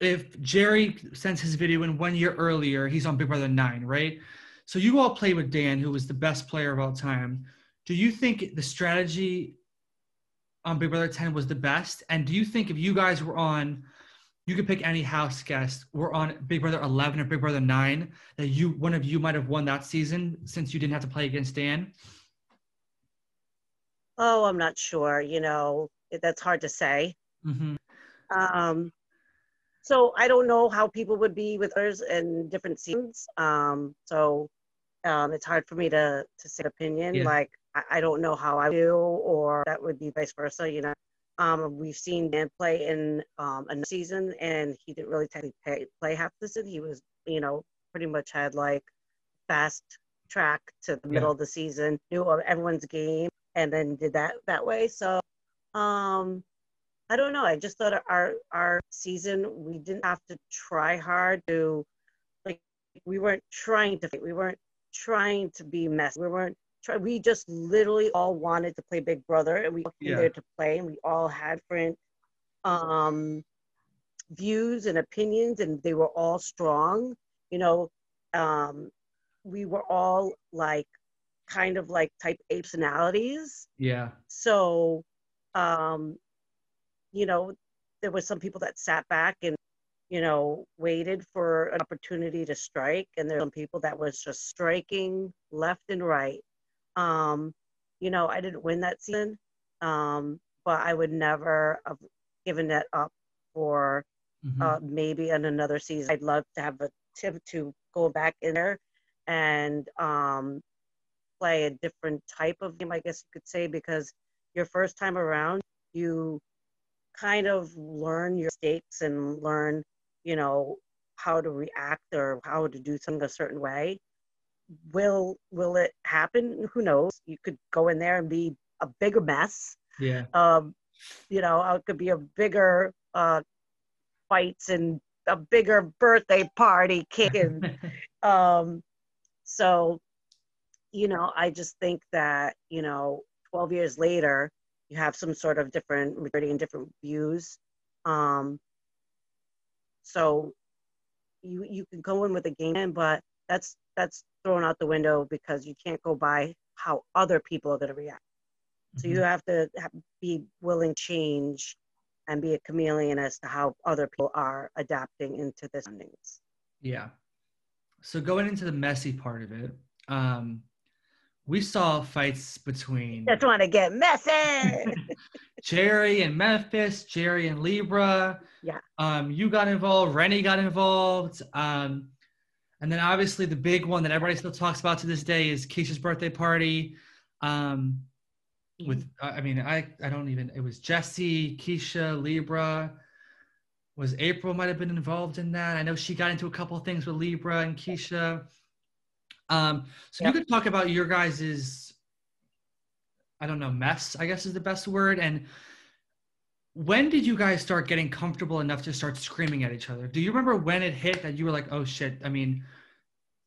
if Jerry sends his video in one year earlier, he's on Big Brother 9, right? So you all played with Dan, who was the best player of all time. Do you think the strategy on Big Brother 10 was the best? And do you think if you guys were on, you could pick any house guest, We're on Big Brother 11 or Big Brother 9, that you one of you might have won that season since you didn't have to play against Dan? Oh, I'm not sure. You know, that's hard to say. Mm-hmm. Um, so I don't know how people would be with others in different seasons. Um, so um, it's hard for me to to say an opinion. Yeah. Like I, I don't know how I do, or that would be vice versa. You know, um, we've seen Dan play in um, a season, and he didn't really technically play, play half the season. He was, you know, pretty much had like fast track to the middle of the season, knew of everyone's game, and then did that that way. So. Um, I don't know. I just thought our our season we didn't have to try hard to like we weren't trying to we weren't trying to be messy. We weren't try we just literally all wanted to play Big Brother and we Yeah. there to play and we all had different um views and opinions and they were all strong. You know, um we were all like kind of like type A personalities. Yeah. So, um, you know, there were some people that sat back and, you know, waited for an opportunity to strike, and there were some people that was just striking left and right. Um, you know, I didn't win that season, um, but I would never have given that up for Mhm. uh, maybe in another season. I'd love to have a tip to go back in there and um, play a different type of game, I guess you could say, because your first time around, you kind of learn your mistakes and learn, you know, how to react or how to do something a certain way. Will will it happen? Who knows? You could go in there and be a bigger mess yeah. um, you know, it could be a bigger uh, fights and a bigger birthday party kicking. um, so, you know, I just think that you know, 12 years later, you have some sort of different maturity and different views. Um, so, you you can go in with a game plan, but that's that's thrown out the window because you can't go by how other people are going to react. So you Mhm. have to have, be willing to change and be a chameleon as to how other people are adapting into the surroundings. Yeah. So going into the messy part of it, um, we saw fights between Just want to get messy. Jerry and Memphis, Jerry and Libra. Yeah. Um, you got involved, Renny got involved. Um, And then obviously the big one that everybody still talks about to this day is Keesha's birthday party. Um, with I mean I I don't even it was Jessie, Keesha, Libra. Was April might have been involved in that? I know she got into a couple of things with Libra and Keesha. Um, so yep. you could talk about your guys's I don't know mess I guess is the best word and when did you guys start getting comfortable enough to start screaming at each other? Do you remember when it hit that you were like, oh shit, I mean,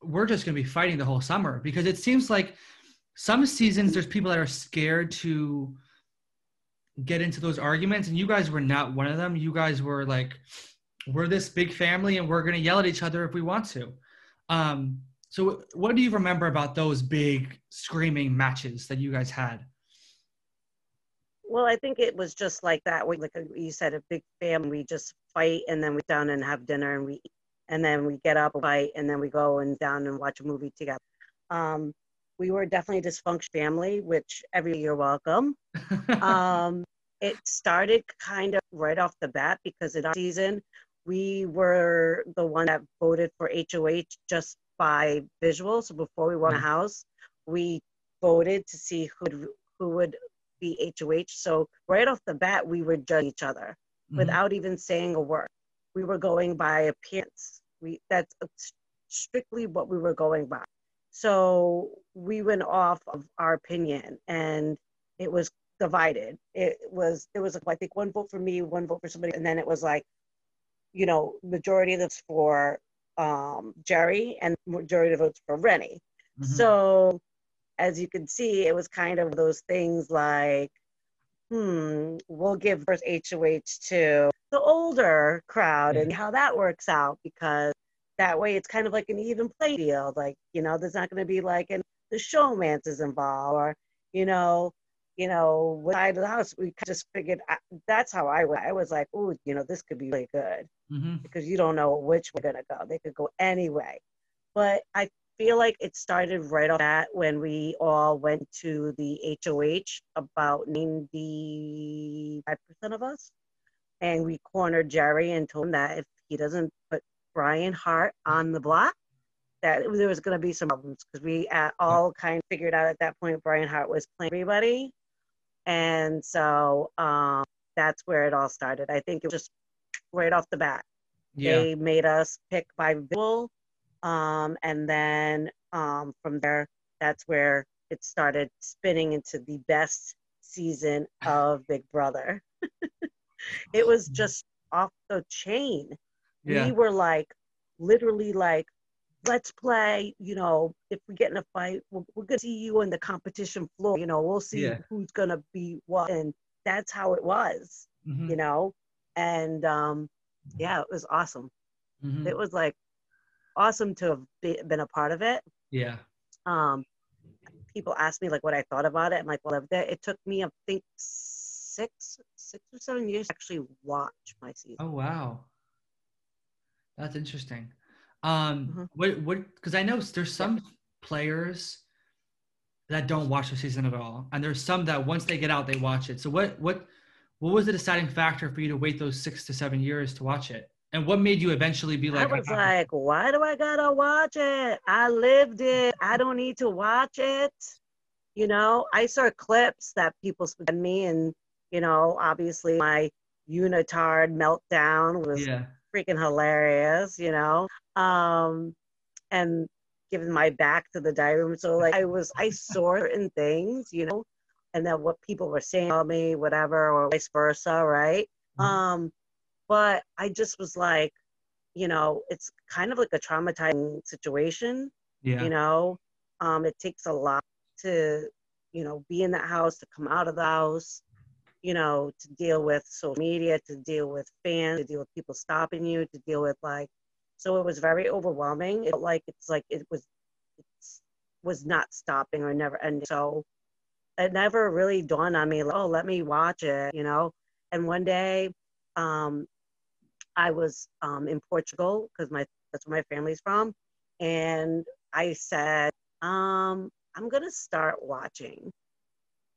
we're just going to be fighting the whole summer? Because it seems like some seasons there's people that are scared to get into those arguments, and you guys were not one of them. You guys were like, we're this big family and we're going to yell at each other if we want to. Um, so, what do you remember about those big screaming matches that you guys had? Well, I think it was just like that. We, like uh, you said, a big family. We just fight and then we down and have dinner and we, and then we get up, fight, and then we go and down and watch a movie together. Um, we were definitely a dysfunction family, which every year welcome. um, it started kind of right off the bat because in our season, we were the one that voted for HOH just by visual. So before we won a mm. house, we voted to see who who would be HOH. So right off the bat, we would judge each other mm-hmm. without even saying a word. We were going by appearance. We that's strictly what we were going by. So we went off of our opinion, and it was divided. It was it was like I think one vote for me, one vote for somebody, and then it was like, you know, majority of votes for um, Jerry and majority of votes for Renny. Mm-hmm. So as you can see, it was kind of those things like, hmm, we'll give first HOH to the older crowd and how that works out because that way it's kind of like an even play deal. Like, you know, there's not going to be like an, the showmance is involved or, you know, you know, side of the house, we just figured that's how I went. I was like, oh, you know, this could be really good mm-hmm. because you don't know which way they're going to go. They could go anyway. But I feel like it started right off that when we all went to the HOH, about 95% of us. And we cornered Jerry and told him that if he doesn't put Brian Hart on the block, that there was going to be some problems because we all kind of figured out at that point Brian Hart was playing everybody. And so um, that's where it all started. I think it was just right off the bat. Yeah. They made us pick by visual um, and then um, from there, that's where it started spinning into the best season of Big Brother. it was just off the chain. Yeah. We were like, literally like, let's play. You know, if we get in a fight, we're, we're going to see you on the competition floor. You know, we'll see yeah. who's going to be what. And that's how it was, mm-hmm. you know? And um, yeah, it was awesome. Mm-hmm. It was like, awesome to have be, been a part of it. Yeah. Um, people ask me like what I thought about it. I'm like, well, it took me, I think, six, six or seven years to actually watch my season. Oh wow, that's interesting. Um, mm-hmm. what what? Because I know there's some players that don't watch the season at all, and there's some that once they get out, they watch it. So what what what was the deciding factor for you to wait those six to seven years to watch it? And what made you eventually be like? I was like, why do I gotta watch it? I lived it. I don't need to watch it. You know, I saw clips that people send me, and you know, obviously my unitard meltdown was yeah. freaking hilarious. You know, um, and giving my back to the diary room. So like, I was, I saw certain things, you know, and then what people were saying about me, whatever, or vice versa, right? Mm-hmm. Um, but I just was like, you know, it's kind of like a traumatizing situation. Yeah. You know, um, it takes a lot to, you know, be in that house, to come out of the house, you know, to deal with social media, to deal with fans, to deal with people stopping you, to deal with like, so it was very overwhelming. It felt like it's like it was, it was not stopping or never ending. So it never really dawned on me, like, oh, let me watch it, you know. And one day, um, I was um, in Portugal because my that's where my family's from, and I said, um, I'm gonna start watching,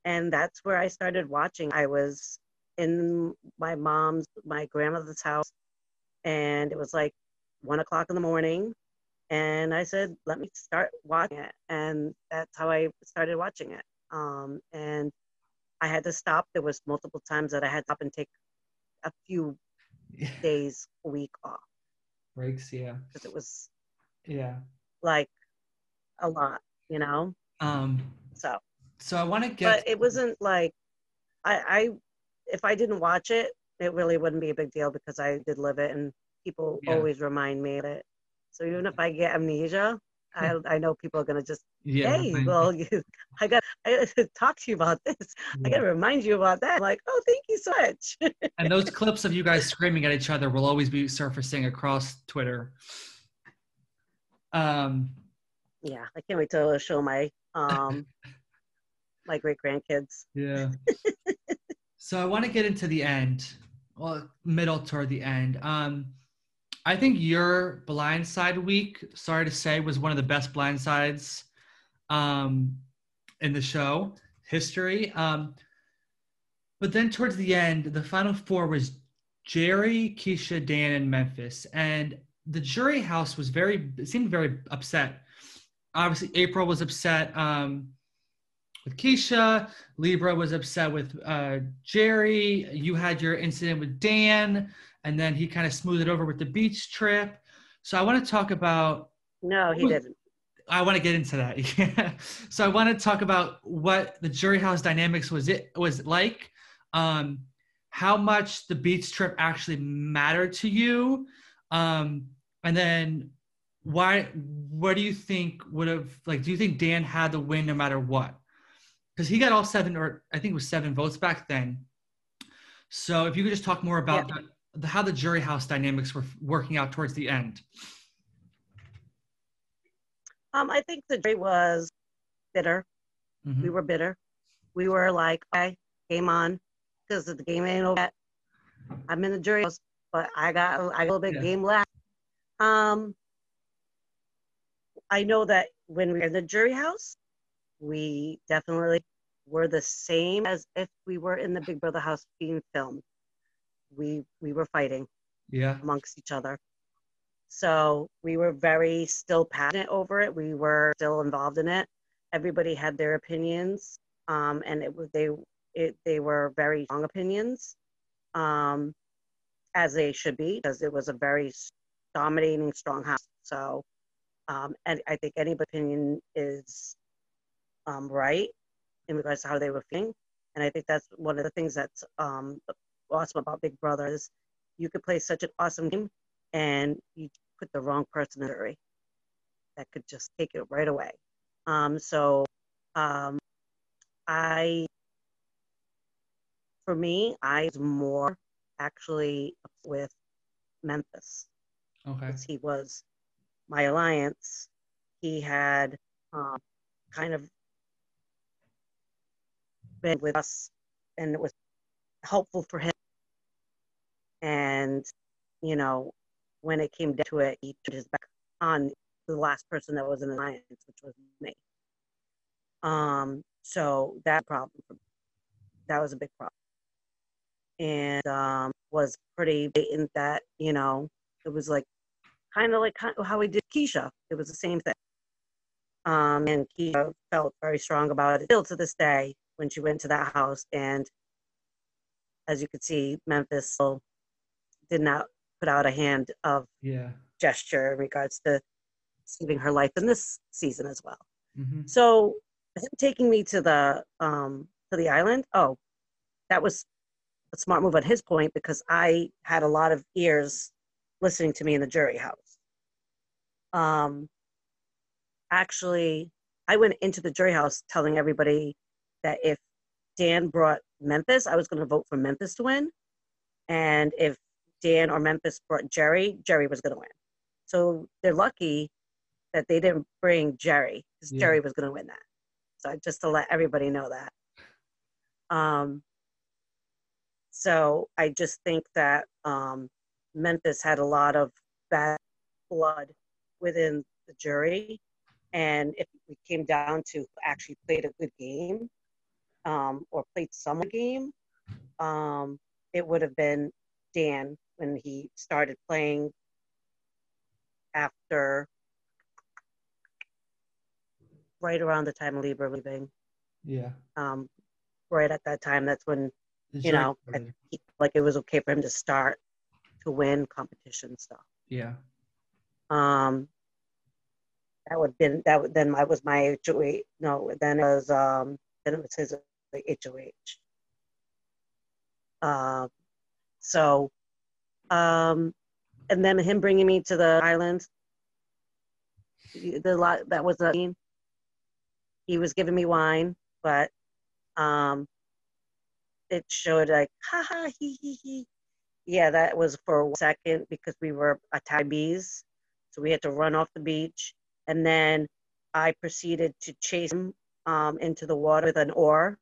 and that's where I started watching. I was in my mom's, my grandmother's house, and it was like one o'clock in the morning, and I said, let me start watching it. And that's how I started watching it. Um, and I had to stop. There was multiple times that I had to stop and take a few days a week off. Breaks, yeah. Because it was yeah like a lot, you know? Um so so I want to get But it wasn't like I I if I didn't watch it, it really wouldn't be a big deal because I did live it and people yeah. always remind me of it. So even if I get amnesia, I, I know people are gonna just yeah, hey, well, I got I talk to you about this. Yeah. I got to remind you about that. I'm like, oh, thank you so much. and those clips of you guys screaming at each other will always be surfacing across Twitter. Um, yeah, I can't wait to show my um my great grandkids. Yeah. so I want to get into the end, well, middle toward the end. Um, I think your blindside week, sorry to say, was one of the best blindsides um, in the show history. Um, but then towards the end, the final four was Jerry, Keesha, Dan, and Memphis. And the jury house was very, seemed very upset. Obviously, April was upset um, with Keesha. Libra was upset with uh, Jerry. You had your incident with Dan, and then he kind of smoothed it over with the beach trip. So I want to talk about. No, he didn't. I want to get into that. so I want to talk about what the jury house dynamics was it was like, um, how much the beach trip actually mattered to you, um, and then why what do you think would have like do you think Dan had the win no matter what? Because he got all seven or I think it was seven votes back then. So if you could just talk more about yeah. the, the, how the jury house dynamics were working out towards the end. Um, I think the jury was bitter. Mm-hmm. We were bitter. We were like, okay, game on, because the game ain't over yet. I'm in the jury house, but I got I got a little bit yeah. game left. Um, I know that when we were in the jury house, we definitely were the same as if we were in the Big Brother house being filmed. We we were fighting, yeah, amongst each other. So we were very still passionate over it. We were still involved in it. Everybody had their opinions, um, and it was they it, they were very strong opinions, um, as they should be, because it was a very dominating, strong house. So, um, and I think any opinion is um, right in regards to how they were feeling. And I think that's one of the things that's um, awesome about Big Brother is you could play such an awesome game and you put the wrong person in the jury that could just take it right away. Um, so um, I, for me, I was more actually with Memphis. Okay. He was my alliance. He had um, kind of been with us and it was helpful for him. And, you know, when it came down to it, he turned his back on the last person that was in the alliance, which was me. Um, so that problem, that was a big problem, and um, was pretty blatant that you know it was like kind of like how we did Keesha. It was the same thing. Um, and Keesha felt very strong about it still to this day when she went to that house. And as you could see, Memphis still did not put out a hand of yeah. gesture in regards to saving her life in this season as well. Mm-hmm. So him taking me to the um, to the island, oh, that was a smart move on his point because I had a lot of ears listening to me in the jury house. Um, actually, I went into the jury house telling everybody that if Dan brought Memphis, I was going to vote for Memphis to win, and if Dan or Memphis brought Jerry, Jerry was going to win. So they're lucky that they didn't bring Jerry because yeah. Jerry was going to win that. So just to let everybody know that. Um, so I just think that um, Memphis had a lot of bad blood within the jury. And if it came down to actually played a good game um, or played some game, um, it would have been Dan when he started playing after right around the time of Libra leaving. Yeah. Um, right at that time, that's when you know, I- he- like it was okay for him to start to win competition stuff. Yeah. Um, that would been that would then I was my HOH. No, then it was um then it was his like HOH. Um, so, um, and then him bringing me to the island. The lot that was the he was giving me wine, but um, it showed like ha ha he he he. Yeah, that was for a second because we were by bees, so we had to run off the beach, and then I proceeded to chase him um, into the water with an oar,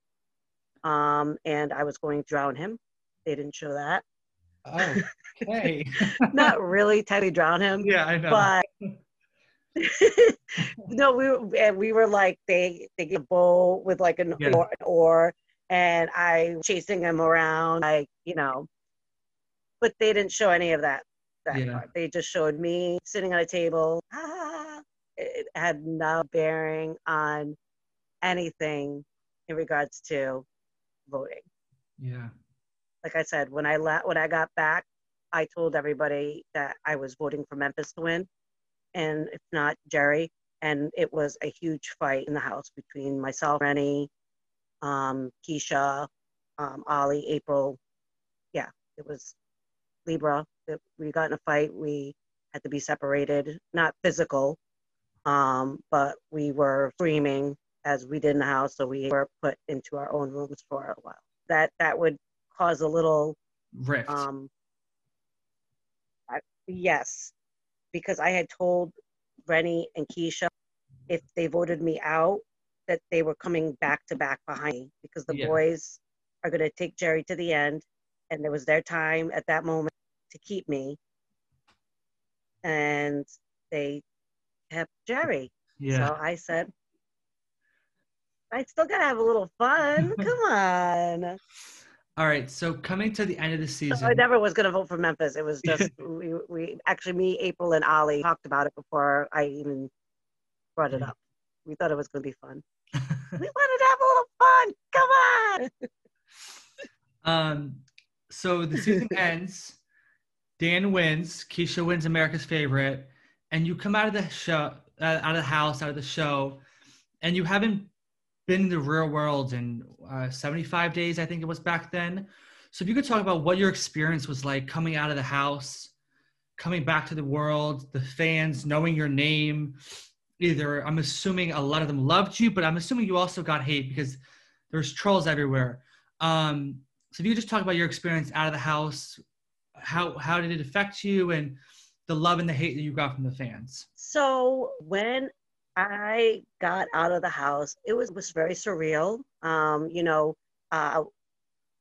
um, and I was going to drown him. They didn't show that. Oh, okay. Not really technically drown him, yeah, I know. but no, we were, and we were like they they get a bowl with like an Yeah. oar, an oar, and I chasing him around, like you know. But they didn't show any of that. That Yeah. part. They just showed me sitting at a table. Ah, it had no bearing on anything in regards to voting. yeah. Like I said, when I la- when I got back, I told everybody that I was voting for Memphis to win, and if not Jerry. And it was a huge fight in the house between myself, Renny, um, Keesha, um, Ollie, April. Yeah, it was Libra. It, we got in a fight. We had to be separated, not physical, um, but we were screaming as we did in the house. So we were put into our own rooms for a while. That that would cause a little Rift. um, I, yes, because I had told Renny and Keesha if they voted me out, that they were coming back to back behind me because the Yeah. boys are going to take Jerry to the end. And it was their time at that moment to keep me. And they kept Jerry. yeah. So I said, I still got to have a little fun. Come on. All right. So coming to the end of the season. So I never was going to vote for Memphis. It was just we, we actually me, April, and Ollie talked about it before I even brought it up. We thought it was going to be fun. We wanted to have a little fun. Come on. Um, so the season ends. Dan wins. Keesha wins America's favorite, and you come out of the show, uh, out of the house, out of the show, and you haven't been in the real world in uh, 75 days, I think it was back then. So if you could talk about what your experience was like coming out of the house, coming back to the world, the fans knowing your name. Either I'm assuming a lot of them loved you, but I'm assuming you also got hate because there's trolls everywhere. Um, so if you could just talk about your experience out of the house, how how did it affect you, and the love and the hate that you got from the fans. So when I got out of the house, it was was very surreal. Um, you know, uh,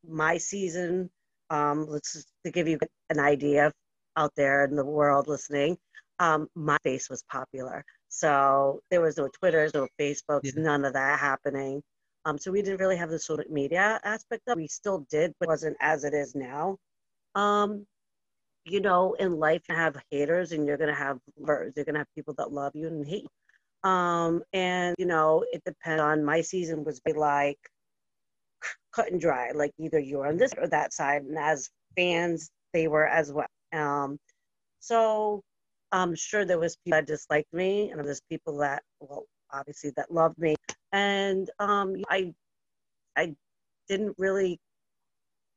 my season. Um, let's to give you an idea out there in the world listening. Um, MySpace was popular, so there was no Twitters, no Facebooks, Yeah. none of that happening. Um, so we didn't really have the social media aspect of. it. We still did, but it wasn't as it is now. Um, you know, in life, you have haters, and you're gonna have lovers. You're gonna have people that love you and hate you. Um, and you know, it depends on my season was like cut and dry. Like either you're on this or that side, and as fans, they were as well. Um, so I'm sure there was people that disliked me, and there's people that, well, obviously that loved me, and um, I, I didn't really.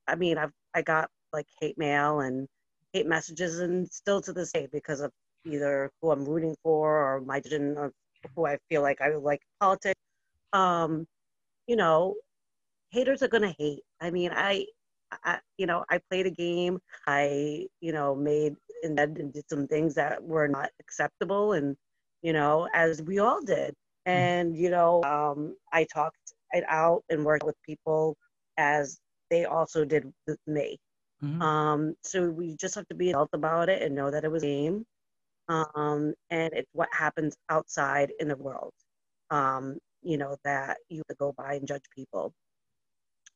I mean, I've I got like hate mail and hate messages, and still to this day because of either who I'm rooting for or my vision of who I feel like I like politics. Um, you know, haters are gonna hate. I mean, I, I, you know, I played a game. I, you know, made and did some things that were not acceptable, and you know, as we all did. And you know, um, I talked it out and worked with people as they also did with me. Mhm. Um, so we just have to be adult about it and know that it was a game. Um, and it's what happens outside in the world. Um, you know, that you to go by and judge people.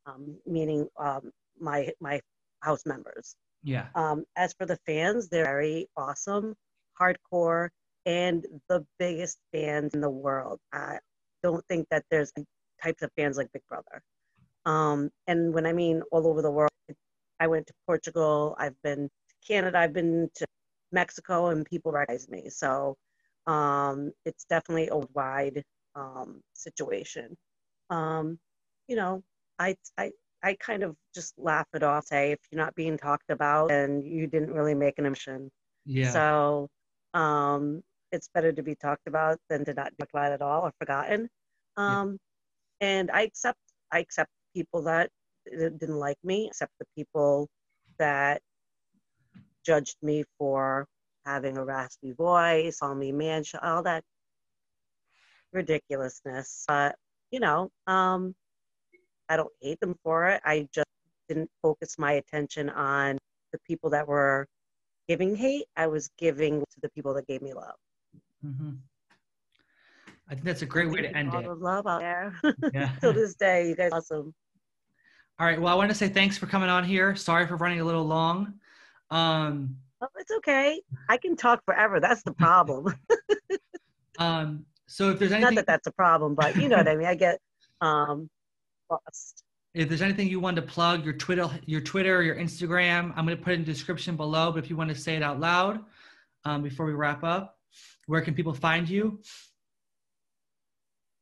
Um, meaning um, my my house members. Yeah. Um, as for the fans, they're very awesome, hardcore, and the biggest fans in the world. I, don't think that there's types of fans like Big Brother. Um, and when I mean all over the world, I went to Portugal, I've been to Canada, I've been to Mexico, and people recognize me. So um, it's definitely a wide um, situation. Um, you know, I, I, I kind of just laugh it off, say if you're not being talked about and you didn't really make an impression. Yeah. So um, it's better to be talked about than to not be talked about at all or forgotten. Um, yeah. And I accept I accept people that didn't like me, except the people that judged me for having a raspy voice, call me man, all that ridiculousness. But you know, um, I don't hate them for it. I just didn't focus my attention on the people that were giving hate. I was giving to the people that gave me love. Mm-hmm. I think that's a great way to end it. Love out there. Yeah. Till this day, you guys awesome. All right. Well, I want to say thanks for coming on here. Sorry for running a little long. Um, oh, it's okay. I can talk forever. That's the problem. um, so if there's anything, not that that's a problem, but you know what I mean. I get um, lost. If there's anything you want to plug, your Twitter, your Twitter, your Instagram, I'm going to put it in the description below. But if you want to say it out loud um, before we wrap up, where can people find you?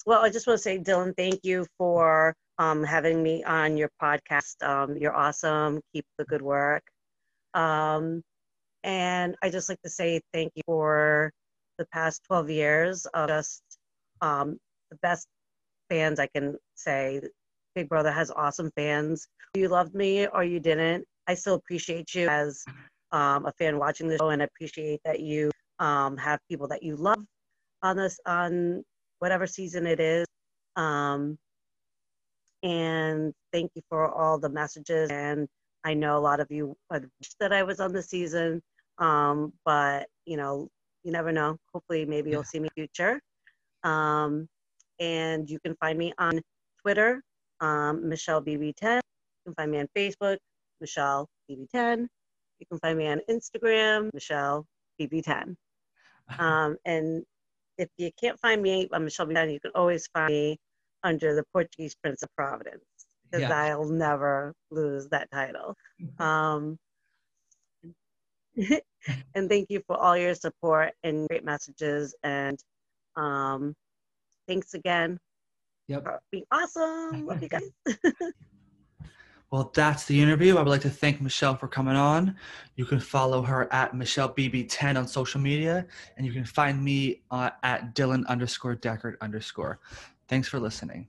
Well, I just want to say, Dylan, thank you for um, having me on your podcast. Um, you're awesome. Keep the good work. Um, and I just like to say thank you for the past 12 years of just um, the best fans I can say. Big Brother has awesome fans. You loved me or you didn't. I still appreciate you as um, a fan watching the show and appreciate that you um, have people that you love on this on whatever season it is. Um, and thank you for all the messages. And I know a lot of you wish that I was on the season, um, but you know, you never know. Hopefully, maybe you'll see me in the future. Um, and you can find me on Twitter, um, Michelle BB10. You can find me on Facebook, Michelle BB10. You can find me on Instagram, Michelle BB10. Um, and if you can't find me on Michelle BB10, you can always find me under the Portuguese Prince of Providence because yeah. I'll never lose that title. Mm-hmm. Um, and thank you for all your support and great messages. And um, thanks again. Yep. For being awesome. Love you guys. well, that's the interview. I would like to thank Michelle for coming on. You can follow her at Michelle BB10 on social media, and you can find me uh, at Dylan underscore Deckard underscore. Thanks for listening.